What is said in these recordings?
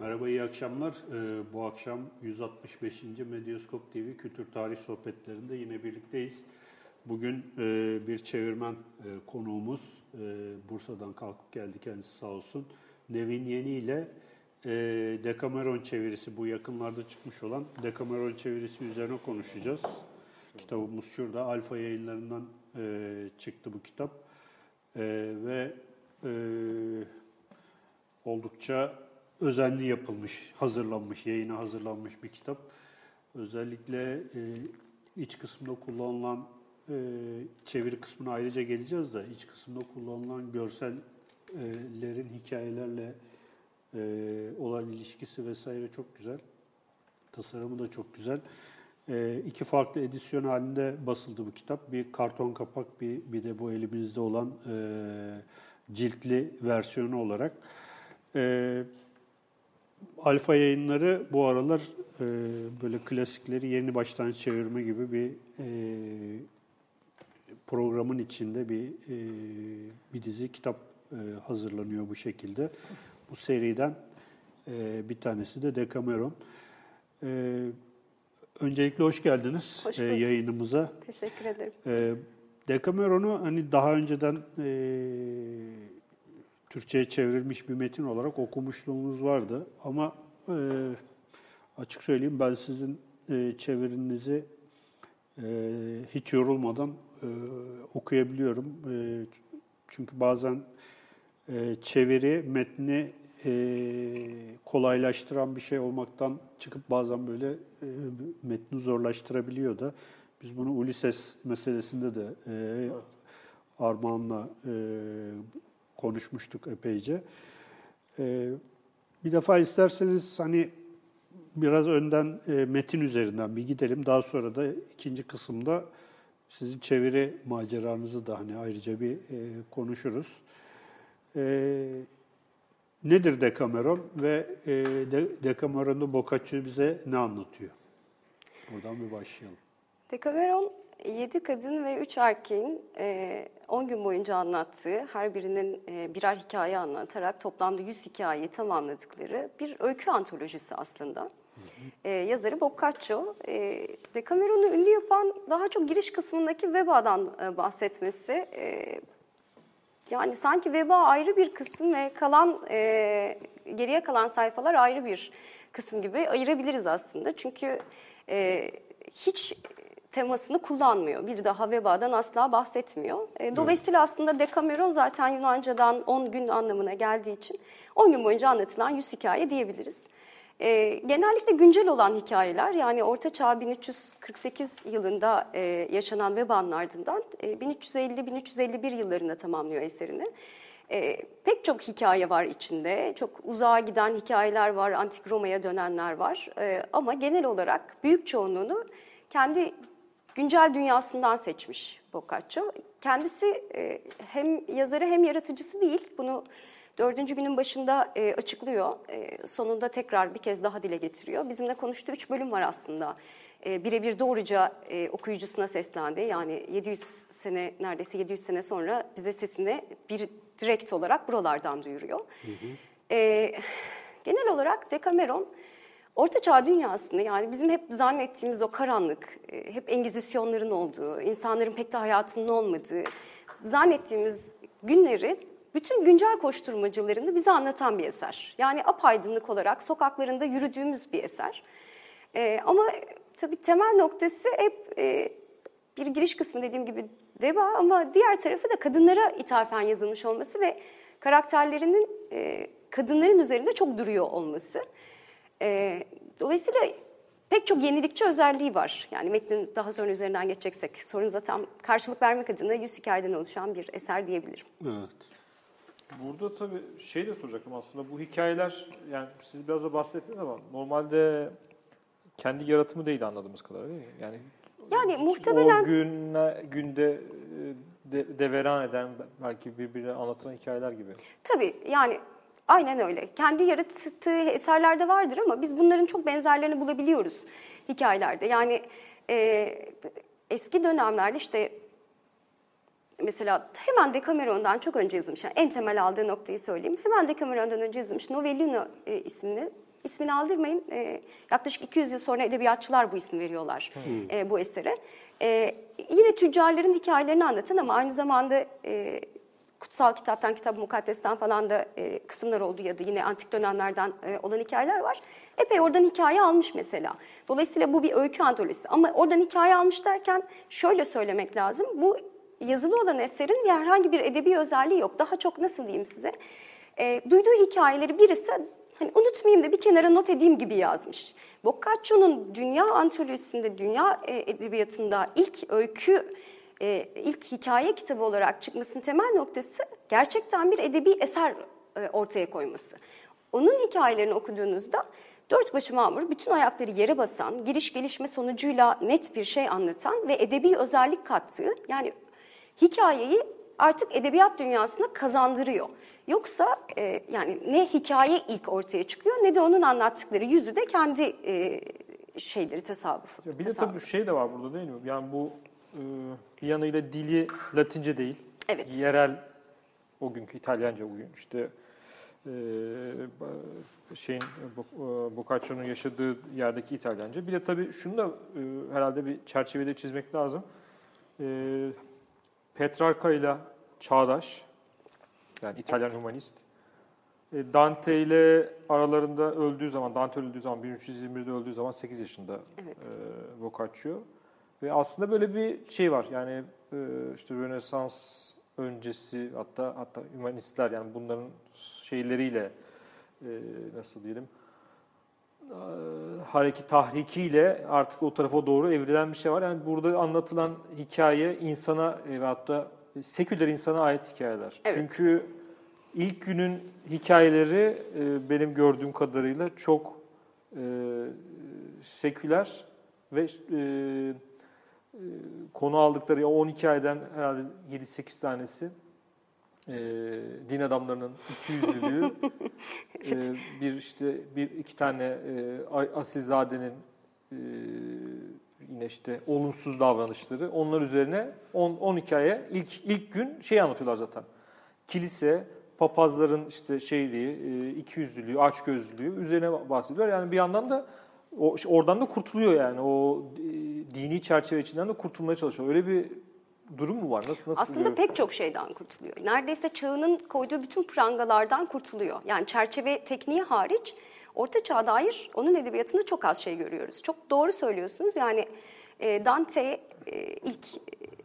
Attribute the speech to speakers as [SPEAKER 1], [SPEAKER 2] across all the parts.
[SPEAKER 1] Merhaba, iyi akşamlar. Ee, bu akşam 165. Medyaskop TV Kültür Tarih Sohbetlerinde yine birlikteyiz. Bugün e, bir çevirmen e, konuğumuz, e, Bursa'dan kalkıp geldi kendisi sağ olsun. Nevin Yeni ile Decameron çevirisi, bu yakınlarda çıkmış olan Decameron çevirisi üzerine konuşacağız. Kitabımız şurada, Alfa yayınlarından çıktı bu kitap. Ve oldukça özenli yapılmış, hazırlanmış, yayına hazırlanmış bir kitap. Özellikle e, iç kısımda kullanılan e, çeviri kısmına ayrıca geleceğiz de iç kısımda kullanılan görsellerin hikayelerle e, olan ilişkisi vesaire çok güzel. Tasarımı da çok güzel. E, iki farklı edisyon halinde basıldı bu kitap. Bir karton kapak, bir, bir de bu elimizde olan e, ciltli versiyonu olarak. E, Alfa yayınları bu aralar e, böyle klasikleri yeni baştan çevirme gibi bir e, programın içinde bir e, bir dizi kitap e, hazırlanıyor bu şekilde. Bu seriden e, bir tanesi de Decameron. E, öncelikle hoş geldiniz
[SPEAKER 2] Hoş
[SPEAKER 1] e, yayınımıza.
[SPEAKER 2] Teşekkür ederim.
[SPEAKER 1] E, Decameron'u hani daha önceden e, Türkçe'ye çevrilmiş bir metin olarak okumuşluğumuz vardı. Ama e, açık söyleyeyim ben sizin e, çevirinizi e, hiç yorulmadan e, okuyabiliyorum. E, çünkü bazen e, çeviri metni e, kolaylaştıran bir şey olmaktan çıkıp bazen böyle e, metni zorlaştırabiliyor da. Biz bunu Ulises meselesinde de e, Armağan'la e, konuşmuştuk epeyce. E, bir defa isterseniz hani biraz önden e, metin üzerinden bir gidelim. Daha sonra da ikinci kısımda sizin çeviri maceranızı da hani ayrıca bir e, konuşuruz. E, nedir Decameron ve e, De, Decameron'da Boccaccio bize ne anlatıyor? Buradan bir başlayalım.
[SPEAKER 2] Decameron 7 kadın ve 3 erkeğin 10 gün boyunca anlattığı, her birinin e, birer hikaye anlatarak toplamda 100 hikayeyi tamamladıkları bir öykü antolojisi aslında. E, yazarı Boccaccio. E, Decameron'u ünlü yapan daha çok giriş kısmındaki vebadan e, bahsetmesi. E, yani sanki veba ayrı bir kısım ve kalan e, geriye kalan sayfalar ayrı bir kısım gibi ayırabiliriz aslında. Çünkü e, hiç temasını kullanmıyor. Bir daha vebadan asla bahsetmiyor. E, dolayısıyla aslında Decameron zaten Yunanca'dan 10 gün anlamına geldiği için 10 gün boyunca anlatılan 100 hikaye diyebiliriz. E, genellikle güncel olan hikayeler yani Orta Çağ 1348 yılında e, yaşanan vebanın ardından e, 1350-1351 yıllarında tamamlıyor eserini. E, pek çok hikaye var içinde. Çok uzağa giden hikayeler var, antik Roma'ya dönenler var. E, ama genel olarak büyük çoğunluğunu kendi güncel dünyasından seçmiş Boccaccio. Kendisi e, hem yazarı hem yaratıcısı değil. Bunu dördüncü günün başında e, açıklıyor. E, sonunda tekrar bir kez daha dile getiriyor. Bizimle konuştuğu üç bölüm var aslında. E, birebir doğruca e, okuyucusuna seslendi. Yani 700 sene, neredeyse 700 sene sonra bize sesini bir direkt olarak buralardan duyuruyor. Hı hı. E, genel olarak Decameron Orta Çağ dünyasını yani bizim hep zannettiğimiz o karanlık, e, hep engizisyonların olduğu, insanların pek de hayatının olmadığı, zannettiğimiz günleri bütün güncel koşturmacılarını bize anlatan bir eser. Yani apaydınlık olarak sokaklarında yürüdüğümüz bir eser. Ee, ama tabii temel noktası hep e, bir giriş kısmı dediğim gibi veba ama diğer tarafı da kadınlara ithafen yazılmış olması ve karakterlerinin e, kadınların üzerinde çok duruyor olması. E, dolayısıyla pek çok yenilikçi özelliği var. Yani metnin daha sonra üzerinden geçeceksek sorunuza tam karşılık vermek adına yüz hikayeden oluşan bir eser diyebilirim.
[SPEAKER 1] Evet.
[SPEAKER 3] Burada tabii şey de soracaktım aslında bu hikayeler yani siz biraz da bahsettiniz ama normalde kendi yaratımı değil anladığımız kadarıyla değil mi? Yani
[SPEAKER 2] Yani muhtemelen
[SPEAKER 3] o güne, günde e, de, deveran eden belki birbirine anlatılan hikayeler gibi.
[SPEAKER 2] tabii yani aynen öyle. Kendi yarattığı eserlerde vardır ama biz bunların çok benzerlerini bulabiliyoruz hikayelerde. Yani e, eski dönemlerde işte mesela hemen Decameron'dan çok önce yazılmış, yani en temel aldığı noktayı söyleyeyim. Hemen Decameron'dan önce yazılmış Novellino e, isimli ismini aldırmayın. E, yaklaşık 200 yıl sonra edebiyatçılar bu ismi veriyorlar e, bu esere. E, yine tüccarların hikayelerini anlatın ama aynı zamanda e, kutsal kitaptan, kitap mukaddesten falan da e, kısımlar oldu ya da yine antik dönemlerden e, olan hikayeler var. Epey oradan hikaye almış mesela. Dolayısıyla bu bir öykü antolojisi. Ama oradan hikaye almış derken şöyle söylemek lazım. Bu yazılı olan eserin herhangi bir edebi özelliği yok. Daha çok nasıl diyeyim size? E, duyduğu hikayeleri birisi hani unutmayayım da bir kenara not edeyim gibi yazmış. Boccaccio'nun dünya antolojisinde, dünya e, edebiyatında ilk öykü e, ilk hikaye kitabı olarak çıkmasının temel noktası gerçekten bir edebi eser e, ortaya koyması. Onun hikayelerini okuduğunuzda dört başı mamur, bütün ayakları yere basan, giriş gelişme sonucuyla net bir şey anlatan ve edebi özellik kattığı yani hikayeyi artık edebiyat dünyasına kazandırıyor. Yoksa e, yani ne hikaye ilk ortaya çıkıyor ne de onun anlattıkları yüzü de kendi e, şeyleri tasavvuf.
[SPEAKER 3] Ya bir de
[SPEAKER 2] tasavvuf.
[SPEAKER 3] tabii şey de var burada değil mi? Yani bu e, yanıyla dili Latince değil.
[SPEAKER 2] Evet.
[SPEAKER 3] Yerel o günkü İtalyanca bugün işte e, şeyin e, Boccaccio'nun yaşadığı yerdeki İtalyanca. Bir de tabii şunu da e, herhalde bir çerçevede çizmek lazım. E, Petrarca ile çağdaş yani İtalyan humanist. E, Dante ile aralarında öldüğü zaman, Dante öldüğü zaman 1321'de öldüğü zaman 8 yaşında
[SPEAKER 2] Evet.
[SPEAKER 3] e, Boccaccio. Ve aslında böyle bir şey var. Yani e, işte Rönesans öncesi hatta hatta humanistler yani bunların şeyleriyle e, nasıl diyelim e, hareki tahrikiyle artık o tarafa doğru evrilen bir şey var. Yani burada anlatılan hikaye insana ve hatta seküler insana ait hikayeler.
[SPEAKER 2] Evet.
[SPEAKER 3] Çünkü ilk günün hikayeleri benim gördüğüm kadarıyla çok seküler ve konu aldıkları o 12 aydan herhalde 7-8 tanesi e, din adamlarının ikiyüzlülüğü, e, bir işte bir iki tane e, asilzadenin e, yine işte olumsuz davranışları onlar üzerine 10 10 hikaye ilk ilk gün şey anlatıyorlar zaten. Kilise, papazların işte şeyliği, e, ikiyüzlülüğü, açgözlülüğü üzerine bahsediyor. Yani bir yandan da o oradan da kurtuluyor yani o e, dini çerçeve içinden de kurtulmaya çalışıyor. Öyle bir durum mu var? Nasıl nasıl?
[SPEAKER 2] Aslında
[SPEAKER 3] bir-
[SPEAKER 2] pek çok şeyden kurtuluyor. Neredeyse çağının koyduğu bütün prangalardan kurtuluyor. Yani çerçeve tekniği hariç Orta Çağ'a dair onun edebiyatında çok az şey görüyoruz. Çok doğru söylüyorsunuz. Yani e, Dante e, ilk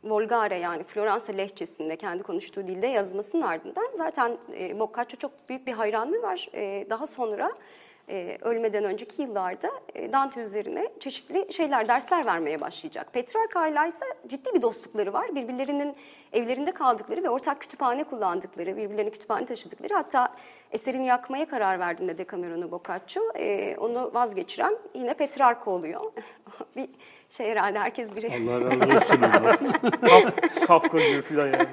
[SPEAKER 2] Volgare yani Floransa lehçesinde kendi konuştuğu dilde yazmasının ardından zaten e, Boccaccio çok büyük bir hayranlığı var. E, daha sonra e, ölmeden önceki yıllarda e, Dante üzerine çeşitli şeyler, dersler vermeye başlayacak. Petrarca ile ise ciddi bir dostlukları var. Birbirlerinin evlerinde kaldıkları ve ortak kütüphane kullandıkları, birbirlerine kütüphane taşıdıkları. Hatta eserini yakmaya karar verdiğinde Decameron'u Boccaccio, e, onu vazgeçiren yine Petrarca oluyor. bir şey herhalde herkes biri...
[SPEAKER 1] Allah razı olsun
[SPEAKER 3] Kafka gibi falan yani.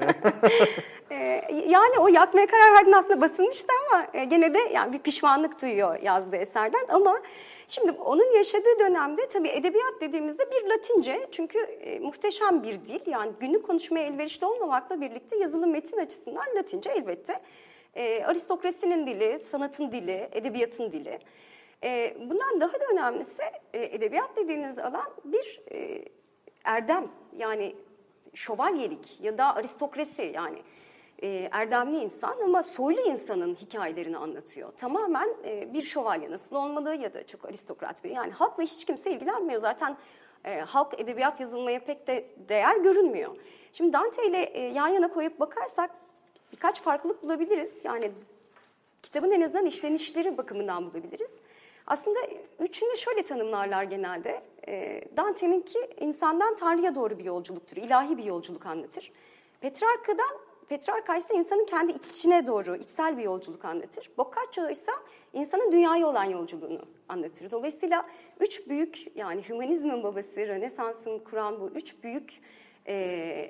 [SPEAKER 2] Ee, yani o yakmaya karar verdiğinde aslında basılmıştı ama e, gene de yani bir pişmanlık duyuyor yazdığı eserden. Ama şimdi onun yaşadığı dönemde tabii edebiyat dediğimizde bir Latince çünkü e, muhteşem bir dil. Yani günlük konuşmaya elverişli olmamakla birlikte yazılı metin açısından Latince elbette. E, aristokrasinin dili, sanatın dili, edebiyatın dili. E, bundan daha da önemlisi e, edebiyat dediğiniz alan bir e, erdem yani şövalyelik ya da aristokrasi yani e, erdemli insan ama soylu insanın hikayelerini anlatıyor. Tamamen e, bir şövalye nasıl olmalı ya da çok aristokrat bir yani halkla hiç kimse ilgilenmiyor zaten e, halk edebiyat yazılmaya pek de değer görünmüyor. Şimdi Dante ile yan yana koyup bakarsak birkaç farklılık bulabiliriz. Yani kitabın en azından işlenişleri bakımından bulabiliriz. Aslında üçünü şöyle tanımlarlar genelde. E, Dante'ninki insandan Tanrı'ya doğru bir yolculuktur, ilahi bir yolculuk anlatır. Petrarca'dan, Petrarca ise insanın kendi içine doğru, içsel bir yolculuk anlatır. Boccaccio ise insanın dünyaya olan yolculuğunu anlatır. Dolayısıyla üç büyük, yani hümanizmin babası, Rönesans'ın kuran bu üç büyük e,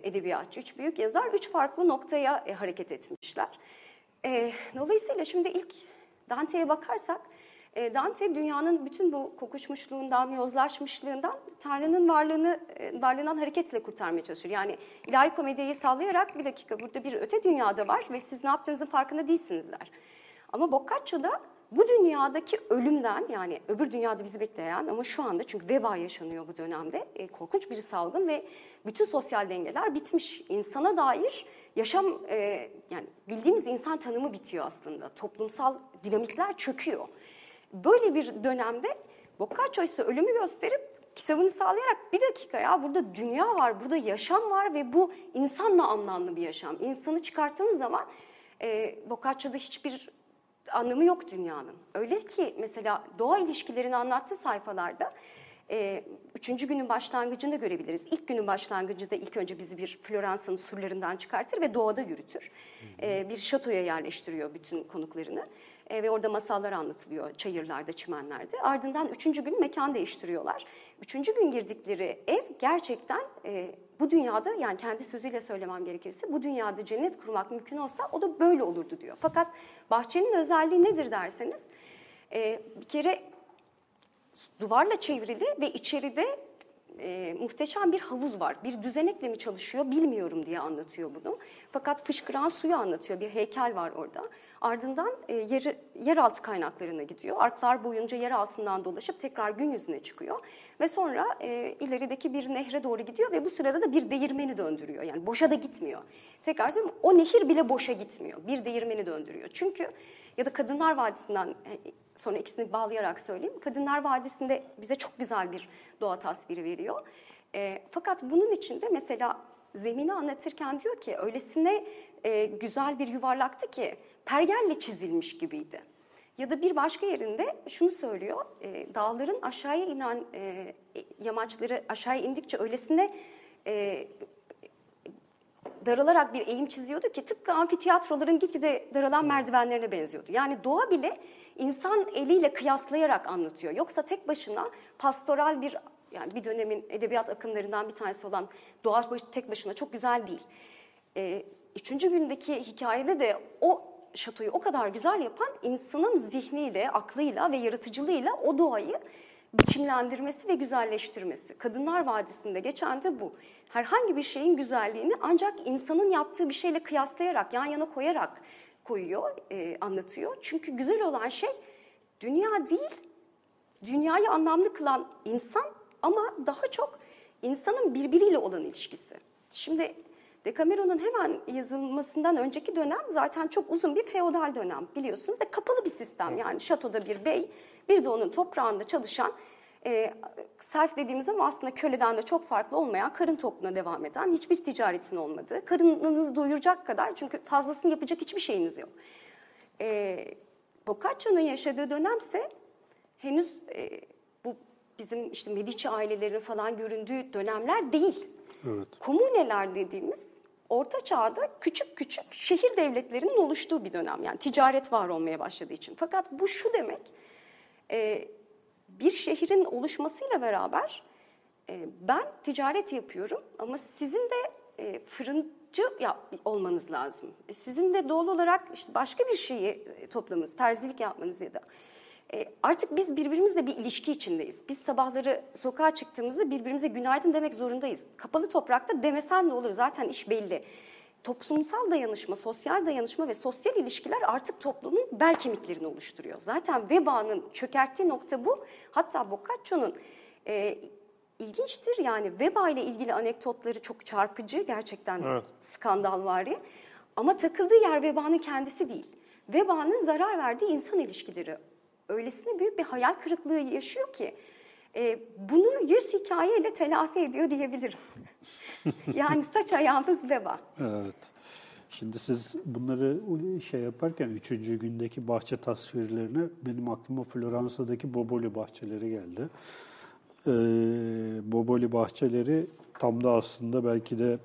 [SPEAKER 2] edebiyatçı, üç büyük yazar, üç farklı noktaya e, hareket etmişler. E, dolayısıyla şimdi ilk Dante'ye bakarsak, e, Dante dünyanın bütün bu kokuşmuşluğundan, yozlaşmışlığından Tanrı'nın varlığını e, varlığından hareketle kurtarmaya çalışıyor. Yani ilahi komediyi sallayarak bir dakika burada bir öte dünyada var ve siz ne yaptığınızın farkında değilsiniz der. Ama Boccaccio da bu dünyadaki ölümden yani öbür dünyada bizi bekleyen ama şu anda çünkü veba yaşanıyor bu dönemde e, korkunç bir salgın ve bütün sosyal dengeler bitmiş. İnsana dair yaşam e, yani bildiğimiz insan tanımı bitiyor aslında. Toplumsal dinamikler çöküyor. Böyle bir dönemde Boccaccio ise ölümü gösterip kitabını sağlayarak bir dakika ya burada dünya var, burada yaşam var ve bu insanla anlamlı bir yaşam. İnsanı çıkarttığınız zaman e, Boccaccio'da hiçbir anlamı yok dünyanın. Öyle ki mesela doğa ilişkilerini anlattığı sayfalarda e, üçüncü günün başlangıcında görebiliriz. İlk günün başlangıcında ilk önce bizi bir Floransa'nın surlarından çıkartır ve doğada yürütür. E, bir şatoya yerleştiriyor bütün konuklarını. E, ve orada masallar anlatılıyor çayırlarda, çimenlerde. Ardından üçüncü gün mekan değiştiriyorlar. Üçüncü gün girdikleri ev gerçekten e, bu dünyada yani kendi sözüyle söylemem gerekirse bu dünyada cennet kurmak mümkün olsa o da böyle olurdu diyor. Fakat bahçenin özelliği nedir derseniz e, bir kere duvarla çevrili ve içeride e, muhteşem bir havuz var. Bir düzenekle mi çalışıyor bilmiyorum diye anlatıyor bunu. Fakat fışkıran suyu anlatıyor. Bir heykel var orada. Ardından e, yer, yeraltı kaynaklarına gidiyor. Arklar boyunca yer altından dolaşıp tekrar gün yüzüne çıkıyor. Ve sonra e, ilerideki bir nehre doğru gidiyor ve bu sırada da bir değirmeni döndürüyor. Yani boşa da gitmiyor. Tekrar söylüyorum o nehir bile boşa gitmiyor. Bir değirmeni döndürüyor. Çünkü ya da Kadınlar Vadisi'nden e, sonra ikisini bağlayarak söyleyeyim. Kadınlar Vadisi'nde bize çok güzel bir doğa tasviri veriyor. E, fakat bunun içinde mesela zemini anlatırken diyor ki öylesine e, güzel bir yuvarlaktı ki pergelle çizilmiş gibiydi. Ya da bir başka yerinde şunu söylüyor, e, dağların aşağıya inen e, yamaçları aşağıya indikçe öylesine e, daralarak bir eğim çiziyordu ki tıpkı amfiteyatroların gitgide daralan merdivenlerine benziyordu. Yani doğa bile insan eliyle kıyaslayarak anlatıyor. Yoksa tek başına pastoral bir yani bir dönemin edebiyat akımlarından bir tanesi olan doğa tek başına çok güzel değil. Ee, üçüncü gündeki hikayede de o şatoyu o kadar güzel yapan insanın zihniyle, aklıyla ve yaratıcılığıyla o doğayı biçimlendirmesi ve güzelleştirmesi. Kadınlar Vadisi'nde geçen de bu. Herhangi bir şeyin güzelliğini ancak insanın yaptığı bir şeyle kıyaslayarak, yan yana koyarak koyuyor, e, anlatıyor. Çünkü güzel olan şey dünya değil, dünyayı anlamlı kılan insan ama daha çok insanın birbiriyle olan ilişkisi. Şimdi Decameron'un hemen yazılmasından önceki dönem zaten çok uzun bir feodal dönem biliyorsunuz ve kapalı bir sistem. Yani şatoda bir bey, bir de onun toprağında çalışan e, serf dediğimiz ama aslında köleden de çok farklı olmayan karın tokluğuna devam eden hiçbir ticaretin olmadığı, karınınızı doyuracak kadar çünkü fazlasını yapacak hiçbir şeyiniz yok. E, Boccaccio'nun yaşadığı dönemse henüz e, bu bizim işte Medici ailelerinin falan göründüğü dönemler değil.
[SPEAKER 1] Evet.
[SPEAKER 2] Komüneler dediğimiz orta çağda küçük küçük şehir devletlerinin oluştuğu bir dönem. Yani ticaret var olmaya başladığı için. Fakat bu şu demek, e, bir şehrin oluşmasıyla beraber e, ben ticaret yapıyorum ama sizin de e, fırıncı yap, olmanız lazım. E, sizin de doğal olarak işte başka bir şeyi e, toplamanız, terzilik yapmanız ya da e, artık biz birbirimizle bir ilişki içindeyiz. Biz sabahları sokağa çıktığımızda birbirimize günaydın demek zorundayız. Kapalı toprakta demesen ne olur zaten iş belli. Toplumsal dayanışma, sosyal dayanışma ve sosyal ilişkiler artık toplumun bel kemiklerini oluşturuyor. Zaten vebanın çökerttiği nokta bu. Hatta Boccaccio'nun e, ilginçtir yani veba ile ilgili anekdotları çok çarpıcı, gerçekten
[SPEAKER 3] Evet.
[SPEAKER 2] skandal var ya. Ama takıldığı yer vebanın kendisi değil. Vebanın zarar verdiği insan ilişkileri öylesine büyük bir hayal kırıklığı yaşıyor ki e, bunu yüz hikayeyle telafi ediyor diyebilirim. yani saç ayağımız veba.
[SPEAKER 1] Evet. Şimdi siz bunları şey yaparken üçüncü gündeki bahçe tasvirlerine benim aklıma Floransa'daki Boboli bahçeleri geldi. Ee, Boboli bahçeleri tam da aslında belki de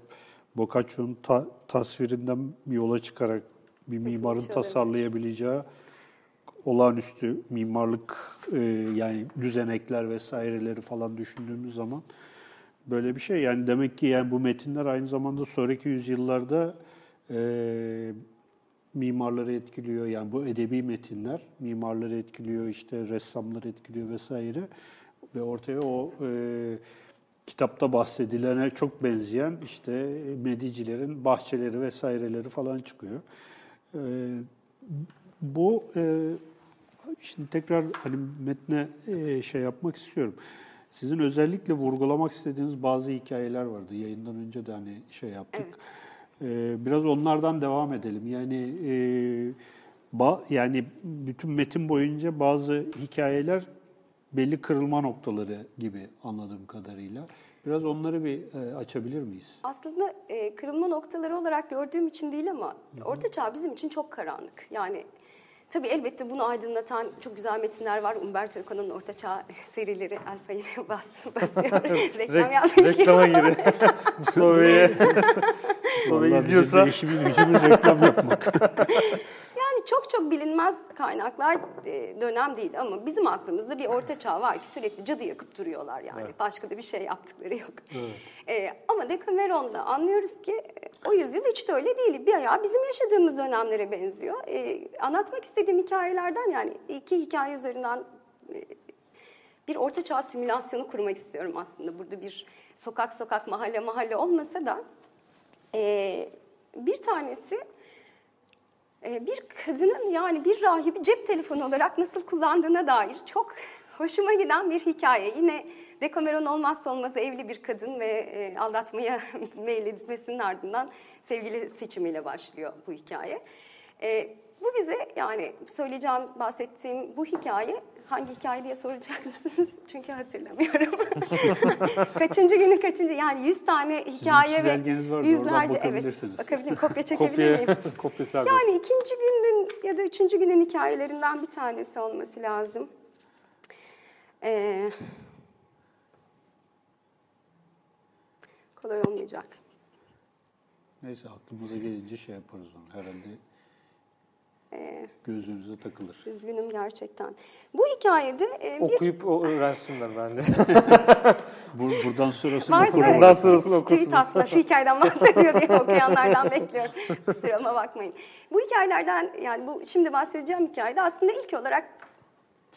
[SPEAKER 1] Boccaccio'nun ta- tasvirinden yola çıkarak bir mimarın tasarlayabileceği olağanüstü mimarlık e, yani düzenekler vesaireleri falan düşündüğümüz zaman böyle bir şey. Yani demek ki yani bu metinler aynı zamanda sonraki yüzyıllarda e, mimarları etkiliyor. Yani bu edebi metinler mimarları etkiliyor, işte ressamları etkiliyor vesaire. Ve ortaya o e, kitapta bahsedilene çok benzeyen işte Medicilerin bahçeleri vesaireleri falan çıkıyor. E, bu e, şimdi tekrar hani metne e, şey yapmak istiyorum. Sizin özellikle vurgulamak istediğiniz bazı hikayeler vardı. Yayından önce de hani şey yaptık. E, biraz onlardan devam edelim. Yani e, ba, yani bütün metin boyunca bazı hikayeler belli kırılma noktaları gibi anladığım kadarıyla. Biraz onları bir e, açabilir miyiz?
[SPEAKER 2] Aslında e, kırılma noktaları olarak gördüğüm için değil ama Orta Çağ bizim için çok karanlık. Yani tabii elbette bunu aydınlatan çok güzel metinler var. Umberto Eco'nun Orta Çağ serileri Alfa'yı bastı, basıyor. Reklam
[SPEAKER 3] Rek-
[SPEAKER 2] yapmış gibi.
[SPEAKER 3] reklama giri. Mustafa Bey'e Mustafa Bey izliyorsa
[SPEAKER 1] işimiz gücümüz reklam yapmak.
[SPEAKER 2] Çok çok bilinmez kaynaklar e, dönem değil ama bizim aklımızda bir orta çağ var ki sürekli cadı yakıp duruyorlar yani. Başka da bir şey yaptıkları yok. E, ama Decameron'da anlıyoruz ki e, o yüzyıl hiç de öyle değil. Bir ayağı bizim yaşadığımız dönemlere benziyor. E, anlatmak istediğim hikayelerden yani iki hikaye üzerinden e, bir orta çağ simülasyonu kurmak istiyorum aslında. Burada bir sokak sokak mahalle mahalle olmasa da e, bir tanesi bir kadının yani bir rahibi cep telefonu olarak nasıl kullandığına dair çok hoşuma giden bir hikaye. Yine Decameron olmazsa olmazı evli bir kadın ve e, aldatmaya meyletmesinin ardından sevgili seçimiyle başlıyor bu hikaye. E, bu bize yani söyleyeceğim, bahsettiğim bu hikaye hangi hikaye diye soracak mısınız? Çünkü hatırlamıyorum. kaçıncı günü kaçıncı yani 100 tane hikaye ve yüzlerce evet bakabilirim kopya çekebilir
[SPEAKER 3] kopya,
[SPEAKER 2] miyim?
[SPEAKER 3] kopyası
[SPEAKER 2] Yani ikinci günün ya da üçüncü günün hikayelerinden bir tanesi olması lazım. Ee, kolay olmayacak.
[SPEAKER 1] Neyse aklımıza gelince şey yaparız onu. Herhalde
[SPEAKER 2] Ee,
[SPEAKER 1] gözünüze takılır.
[SPEAKER 2] üzgünüm gerçekten. Bu hikayede e, bir
[SPEAKER 3] Okuyup öğrensinler bende.
[SPEAKER 1] Bur- buradan sonrasını okurum.
[SPEAKER 3] Bundan sonrasını okursunuz.
[SPEAKER 2] aslında şu hikayeden bahsediyor diye okuyanlardan bekliyorum. Kusuruma bakmayın. Bu hikayelerden yani bu şimdi bahsedeceğim hikayede aslında ilk olarak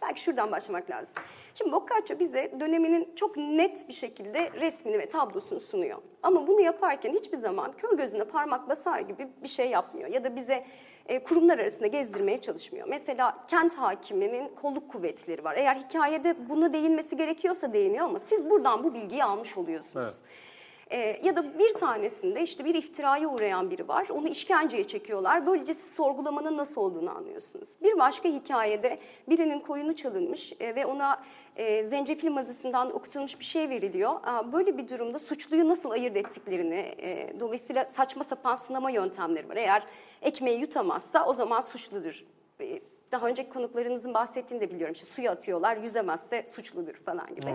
[SPEAKER 2] belki şuradan başlamak lazım. Şimdi Boccaccio bize döneminin çok net bir şekilde resmini ve tablosunu sunuyor. Ama bunu yaparken hiçbir zaman kör gözüne parmak basar gibi bir şey yapmıyor. Ya da bize e, kurumlar arasında gezdirmeye çalışmıyor. Mesela kent hakiminin kolluk kuvvetleri var. Eğer hikayede buna değinmesi gerekiyorsa değiniyor ama siz buradan bu bilgiyi almış oluyorsunuz.
[SPEAKER 3] Evet.
[SPEAKER 2] Ee, ya da bir tanesinde işte bir iftiraya uğrayan biri var. Onu işkenceye çekiyorlar. Böylece siz sorgulamanın nasıl olduğunu anlıyorsunuz. Bir başka hikayede birinin koyunu çalınmış e, ve ona e, zencefil mazısından okutulmuş bir şey veriliyor. Aa, böyle bir durumda suçluyu nasıl ayırt ettiklerini, e, dolayısıyla saçma sapan sınama yöntemleri var. Eğer ekmeği yutamazsa o zaman suçludur. E, daha önceki konuklarınızın bahsettiğini de biliyorum. İşte suya atıyorlar, yüzemezse suçludur falan gibi.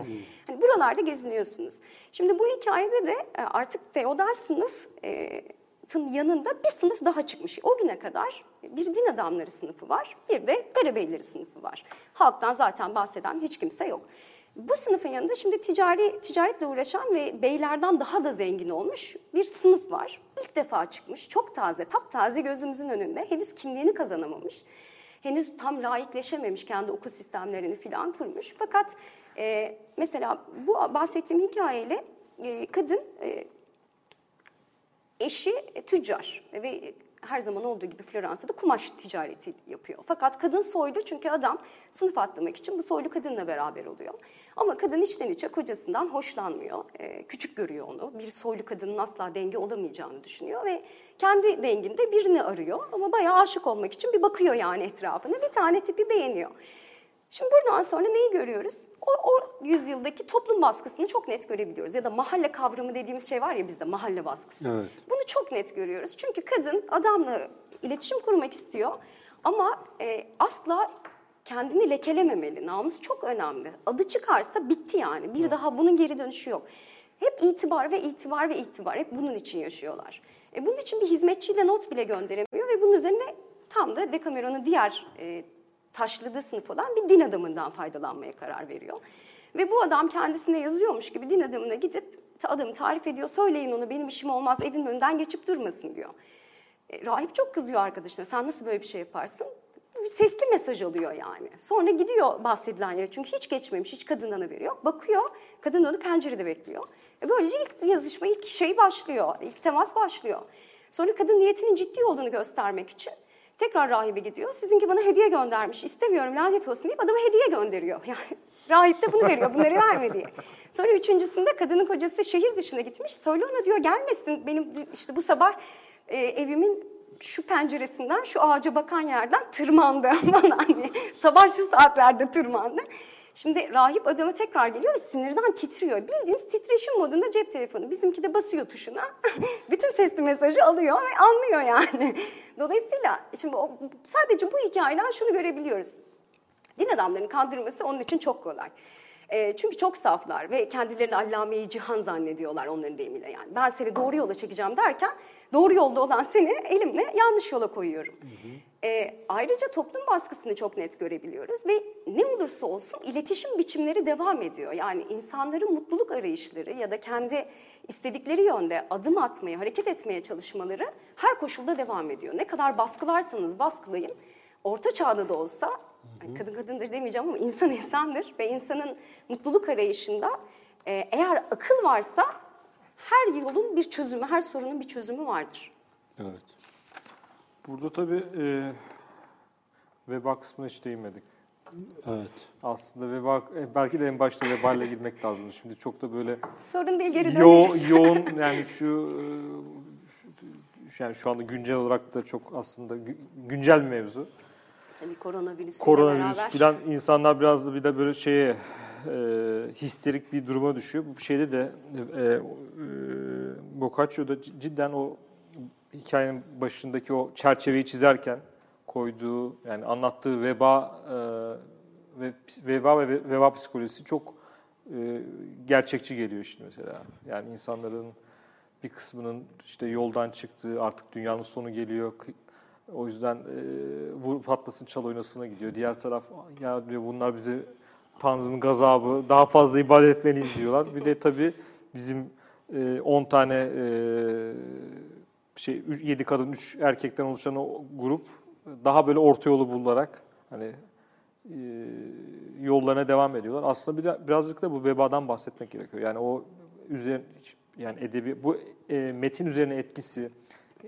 [SPEAKER 2] Hani buralarda geziniyorsunuz. Şimdi bu hikayede de e, artık feodal sınıfın yanında bir sınıf daha çıkmış. O güne kadar bir din adamları sınıfı var, bir de derebeyleri sınıfı var. Halktan zaten bahseden hiç kimse yok. Bu sınıfın yanında şimdi ticari ticaretle uğraşan ve beylerden daha da zengin olmuş bir sınıf var. İlk defa çıkmış, çok taze, taptaze gözümüzün önünde. Henüz kimliğini kazanamamış henüz tam layıkleşememiş kendi okul sistemlerini filan kurmuş. Fakat e, mesela bu bahsettiğim hikayeyle e, kadın e, eşi tüccar ve her zaman olduğu gibi Floransa'da kumaş ticareti yapıyor. Fakat kadın soylu çünkü adam sınıf atlamak için bu soylu kadınla beraber oluyor. Ama kadın içten içe kocasından hoşlanmıyor. Ee, küçük görüyor onu. Bir soylu kadının asla denge olamayacağını düşünüyor ve kendi denginde birini arıyor. Ama bayağı aşık olmak için bir bakıyor yani etrafına. Bir tane tipi beğeniyor. Şimdi buradan sonra neyi görüyoruz? O, o yüzyıldaki toplum baskısını çok net görebiliyoruz. Ya da mahalle kavramı dediğimiz şey var ya bizde mahalle baskısı.
[SPEAKER 1] Evet.
[SPEAKER 2] Bunu çok net görüyoruz. Çünkü kadın adamla iletişim kurmak istiyor ama e, asla kendini lekelememeli. Namus çok önemli. Adı çıkarsa bitti yani. Bir daha bunun geri dönüşü yok. Hep itibar ve itibar ve itibar. Hep bunun için yaşıyorlar. E, bunun için bir hizmetçiyle not bile gönderemiyor ve bunun üzerine tam da Decameron'un diğer e, taşladığı sınıf olan bir din adamından faydalanmaya karar veriyor. Ve bu adam kendisine yazıyormuş gibi din adamına gidip adamı tarif ediyor. Söyleyin ona benim işim olmaz evin önünden geçip durmasın diyor. E, rahip çok kızıyor arkadaşına. Sen nasıl böyle bir şey yaparsın? Bir sesli mesaj alıyor yani. Sonra gidiyor bahsedilen yere. Çünkü hiç geçmemiş, hiç kadından haberi yok. Bakıyor, kadın onu pencerede bekliyor. E böylece ilk yazışma, ilk şey başlıyor. ilk temas başlıyor. Sonra kadın niyetinin ciddi olduğunu göstermek için Tekrar rahibe gidiyor. Sizinki bana hediye göndermiş. İstemiyorum lanet olsun deyip adama hediye gönderiyor. Yani rahip de bunu veriyor. Bunları verme diye. Sonra üçüncüsünde kadının kocası şehir dışına gitmiş. Söyle ona diyor gelmesin. Benim işte bu sabah e, evimin şu penceresinden şu ağaca bakan yerden tırmandı. Aman anne sabah şu saatlerde tırmandı. Şimdi rahip adama tekrar geliyor ve sinirden titriyor. Bildiğiniz titreşim modunda cep telefonu. Bizimki de basıyor tuşuna. Bütün sesli mesajı alıyor ve anlıyor yani. Dolayısıyla şimdi o, sadece bu hikayeden şunu görebiliyoruz. Din adamlarının kandırması onun için çok kolay. E, çünkü çok saflar ve kendilerini allameyi cihan zannediyorlar onların deyimiyle yani. Ben seni doğru yola çekeceğim derken doğru yolda olan seni elimle yanlış yola koyuyorum. Hı hı. E, ayrıca toplum baskısını çok net görebiliyoruz ve ne olursa olsun iletişim biçimleri devam ediyor. Yani insanların mutluluk arayışları ya da kendi istedikleri yönde adım atmaya, hareket etmeye çalışmaları her koşulda devam ediyor. Ne kadar baskılarsanız baskılayın, orta çağda da olsa kadın kadındır demeyeceğim ama insan insandır ve insanın mutluluk arayışında e, eğer akıl varsa her yolun bir çözümü, her sorunun bir çözümü vardır.
[SPEAKER 3] Evet. Burada tabii e, veba kısmına hiç değinmedik.
[SPEAKER 1] Evet.
[SPEAKER 3] Aslında veba, e, belki de en başta vebayla girmek lazım. Şimdi çok da böyle
[SPEAKER 2] sorun değil geri
[SPEAKER 3] yo, yoğun yani şu, şu yani şu anda güncel olarak da çok aslında güncel bir mevzu.
[SPEAKER 2] Tabii koronavirüs
[SPEAKER 3] Koronavirüs falan insanlar biraz da bir de böyle şeye e, histerik bir duruma düşüyor. Bu şeyde de e, e, Boccaccio cidden o hikayenin başındaki o çerçeveyi çizerken koyduğu yani anlattığı veba e, ve veba ve veba psikolojisi çok e, gerçekçi geliyor işte mesela. Yani insanların bir kısmının işte yoldan çıktığı, artık dünyanın sonu geliyor, o yüzden e, vur patlasın çal oynasına gidiyor. Diğer taraf ya diyor bunlar bizi Tanrı'nın gazabı daha fazla ibadet etmeliyiz diyorlar. Bir de tabii bizim 10 e, tane şey 7 kadın 3 erkekten oluşan o grup daha böyle orta yolu bularak hani e, yollarına devam ediyorlar. Aslında bir birazcık da bu vebadan bahsetmek gerekiyor. Yani o üzerine yani edebi bu e, metin üzerine etkisi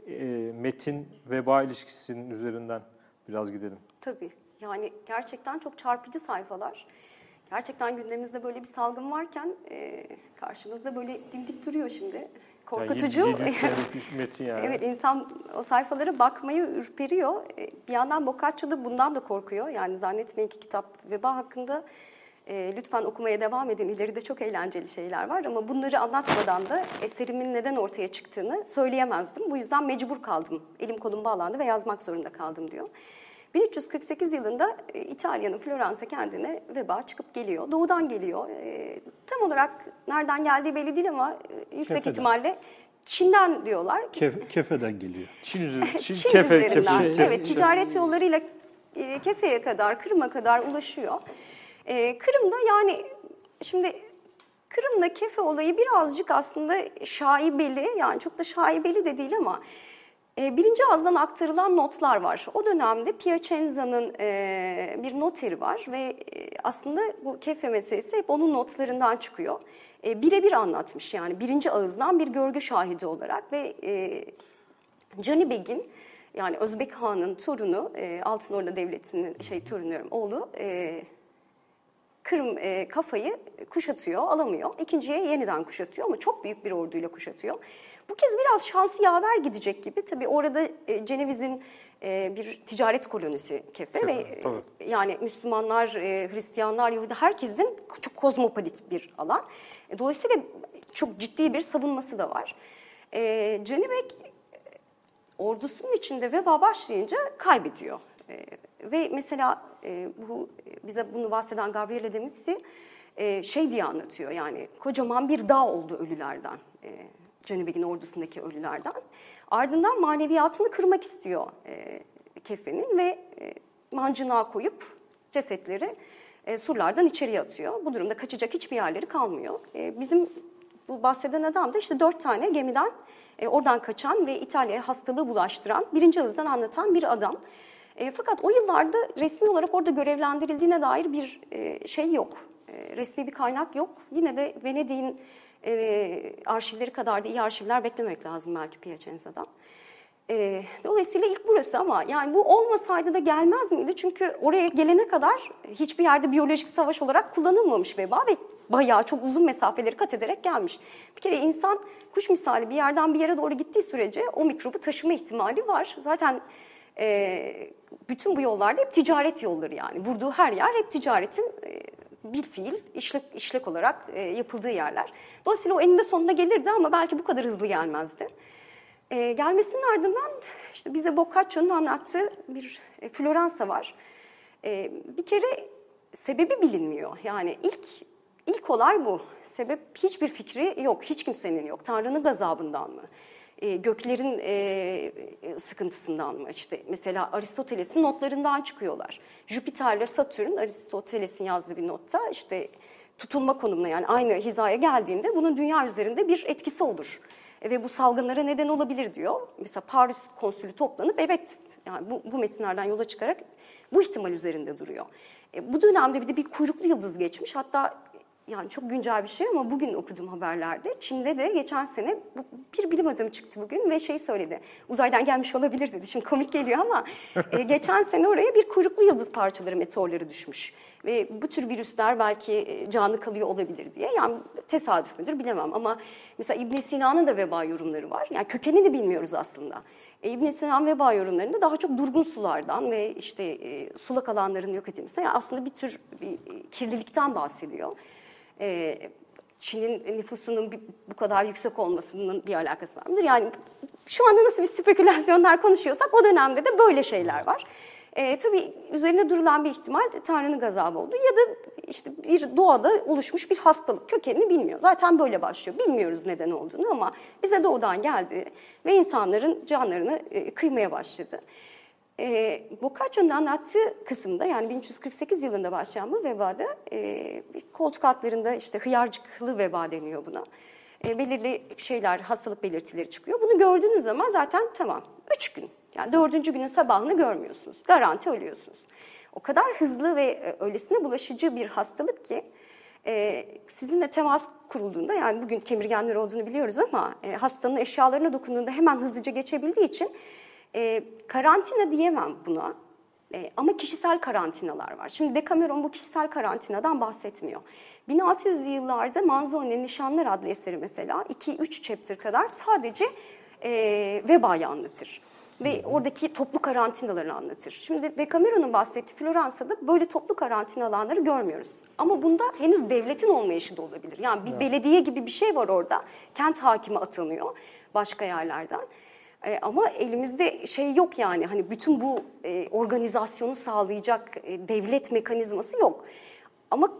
[SPEAKER 3] e, metin veba ilişkisinin üzerinden biraz gidelim.
[SPEAKER 2] Tabii. Yani gerçekten çok çarpıcı sayfalar. Gerçekten gündemimizde böyle bir salgın varken e, karşımızda böyle dimdik duruyor şimdi. Korkutucu.
[SPEAKER 3] Yani 7, 7 metin yani.
[SPEAKER 2] evet insan o sayfalara bakmayı ürperiyor. E, bir yandan Boccaccio da bundan da korkuyor. Yani zannetmeyin ki kitap veba hakkında e, lütfen okumaya devam edin. İleride çok eğlenceli şeyler var ama bunları anlatmadan da eserimin neden ortaya çıktığını söyleyemezdim. Bu yüzden mecbur kaldım. Elim kolum bağlandı ve yazmak zorunda kaldım diyor. 1348 yılında e, İtalya'nın Floransa kendine veba çıkıp geliyor. Doğudan geliyor. E, tam olarak nereden geldiği belli değil ama e, yüksek Kefeden. ihtimalle Çin'den diyorlar.
[SPEAKER 1] Kef, kefeden geliyor.
[SPEAKER 3] Çin, üzeri,
[SPEAKER 2] Çin, Çin kefe, üzerinden. Kefe, evet, ticaret yollarıyla Kefe'ye kadar, Kırım'a kadar ulaşıyor. Ee, Kırım'da yani şimdi Kırım'da kefe olayı birazcık aslında şaibeli yani çok da şaibeli de değil ama birinci ağızdan aktarılan notlar var. O dönemde Piacenza'nın e, bir noteri var ve e, aslında bu kefe meselesi hep onun notlarından çıkıyor. E, birebir anlatmış yani birinci ağızdan bir görgü şahidi olarak ve Cani Begin yani Özbek Han'ın torunu, e, Altınordu Devleti'nin şey torunu oğlu Kırım kafayı kuşatıyor, alamıyor. İkinciye yeniden kuşatıyor ama çok büyük bir orduyla kuşatıyor. Bu kez biraz şansı yaver gidecek gibi. Tabii orada e, Ceneviz'in e, bir ticaret kolonisi Kefe ve e, yani Müslümanlar, e, Hristiyanlar, Yahudi herkesin çok kozmopolit bir alan. Dolayısıyla çok ciddi bir savunması da var. E, Cenevek ordusunun içinde veba başlayınca kaybediyor. E, ve mesela e, bu bize bunu bahseden Gabriele Demissi e, şey diye anlatıyor yani kocaman bir dağ oldu ölülerden. E, Cenebegin ordusundaki ölülerden. Ardından maneviyatını kırmak istiyor e, kefenin ve e, mancınağa koyup cesetleri e, surlardan içeriye atıyor. Bu durumda kaçacak hiçbir yerleri kalmıyor. E, bizim bu bahseden adam da işte dört tane gemiden e, oradan kaçan ve İtalya'ya hastalığı bulaştıran, birinci hızdan anlatan bir adam. E, fakat o yıllarda resmi olarak orada görevlendirildiğine dair bir e, şey yok. E, resmi bir kaynak yok. Yine de Venedik'in e, arşivleri kadar da iyi arşivler beklemek lazım belki Piacenza'dan. E, dolayısıyla ilk burası ama yani bu olmasaydı da gelmez miydi? Çünkü oraya gelene kadar hiçbir yerde biyolojik savaş olarak kullanılmamış veba ve bayağı çok uzun mesafeleri kat ederek gelmiş. Bir kere insan kuş misali bir yerden bir yere doğru gittiği sürece o mikrobu taşıma ihtimali var. Zaten e, bütün bu yollarda hep ticaret yolları yani. Vurduğu her yer hep ticaretin e, bir fiil işlek, işlek olarak e, yapıldığı yerler. Dolayısıyla o eninde sonunda gelirdi ama belki bu kadar hızlı gelmezdi. E, gelmesinin ardından işte bize Boccaccio'nun anlattığı bir e, Floransa var. E, bir kere sebebi bilinmiyor. Yani ilk ilk olay bu. Sebep hiçbir fikri yok, hiç kimsenin yok. Tanrı'nın gazabından mı? E, göklerin e, sıkıntısından mı? İşte mesela Aristoteles'in notlarından çıkıyorlar. Jüpiter ile Satürn, Aristoteles'in yazdığı bir notta işte tutulma konumuna yani aynı hizaya geldiğinde bunun dünya üzerinde bir etkisi olur. E, ve bu salgınlara neden olabilir diyor. Mesela Paris konsülü toplanıp evet yani bu, bu metinlerden yola çıkarak bu ihtimal üzerinde duruyor. E, bu dönemde bir de bir kuyruklu yıldız geçmiş. Hatta yani çok güncel bir şey ama bugün okudum haberlerde. Çin'de de geçen sene bir bilim adamı çıktı bugün ve şey söyledi. Uzaydan gelmiş olabilir dedi. Şimdi komik geliyor ama e, geçen sene oraya bir kuyruklu yıldız parçaları, meteorları düşmüş. Ve bu tür virüsler belki e, canlı kalıyor olabilir diye. Yani tesadüf müdür bilemem ama mesela İbn Sina'nın da veba yorumları var. Yani kökenini bilmiyoruz aslında. E, İbn Sina veba yorumlarında daha çok durgun sulardan ve işte e, sulak alanların yok edilmesi yani aslında bir tür bir e, kirlilikten bahsediyor e, Çin'in nüfusunun bu kadar yüksek olmasının bir alakası var mıdır? Yani şu anda nasıl bir spekülasyonlar konuşuyorsak o dönemde de böyle şeyler var. E, tabii üzerine durulan bir ihtimal Tanrı'nın gazabı oldu ya da işte bir doğada oluşmuş bir hastalık kökenini bilmiyor. Zaten böyle başlıyor. Bilmiyoruz neden olduğunu ama bize doğudan geldi ve insanların canlarını e, kıymaya başladı. E, Boccaccio'nun anlattığı kısımda yani 1348 yılında başlayan bu vebada e, koltuk altlarında işte hıyarcıklı veba deniyor buna. E, belirli şeyler, hastalık belirtileri çıkıyor. Bunu gördüğünüz zaman zaten tamam. Üç gün. Yani dördüncü günün sabahını görmüyorsunuz. Garanti ölüyorsunuz. O kadar hızlı ve e, öylesine bulaşıcı bir hastalık ki e, sizinle temas kurulduğunda yani bugün kemirgenler olduğunu biliyoruz ama e, hastanın eşyalarına dokunduğunda hemen hızlıca geçebildiği için e, karantina diyemem buna e, ama kişisel karantinalar var. Şimdi Decameron bu kişisel karantinadan bahsetmiyor. 1600'lü yıllarda Manzoni'nin Nişanlar adlı eseri mesela 2-3 chapter kadar sadece e, vebayı anlatır. Ve oradaki toplu karantinalarını anlatır. Şimdi Decameron'un bahsettiği Floransa'da böyle toplu karantina alanları görmüyoruz. Ama bunda henüz devletin olmayışı da olabilir. Yani bir evet. belediye gibi bir şey var orada. Kent hakimi atanıyor başka yerlerden. E, ama elimizde şey yok yani hani bütün bu e, organizasyonu sağlayacak e, devlet mekanizması yok. Ama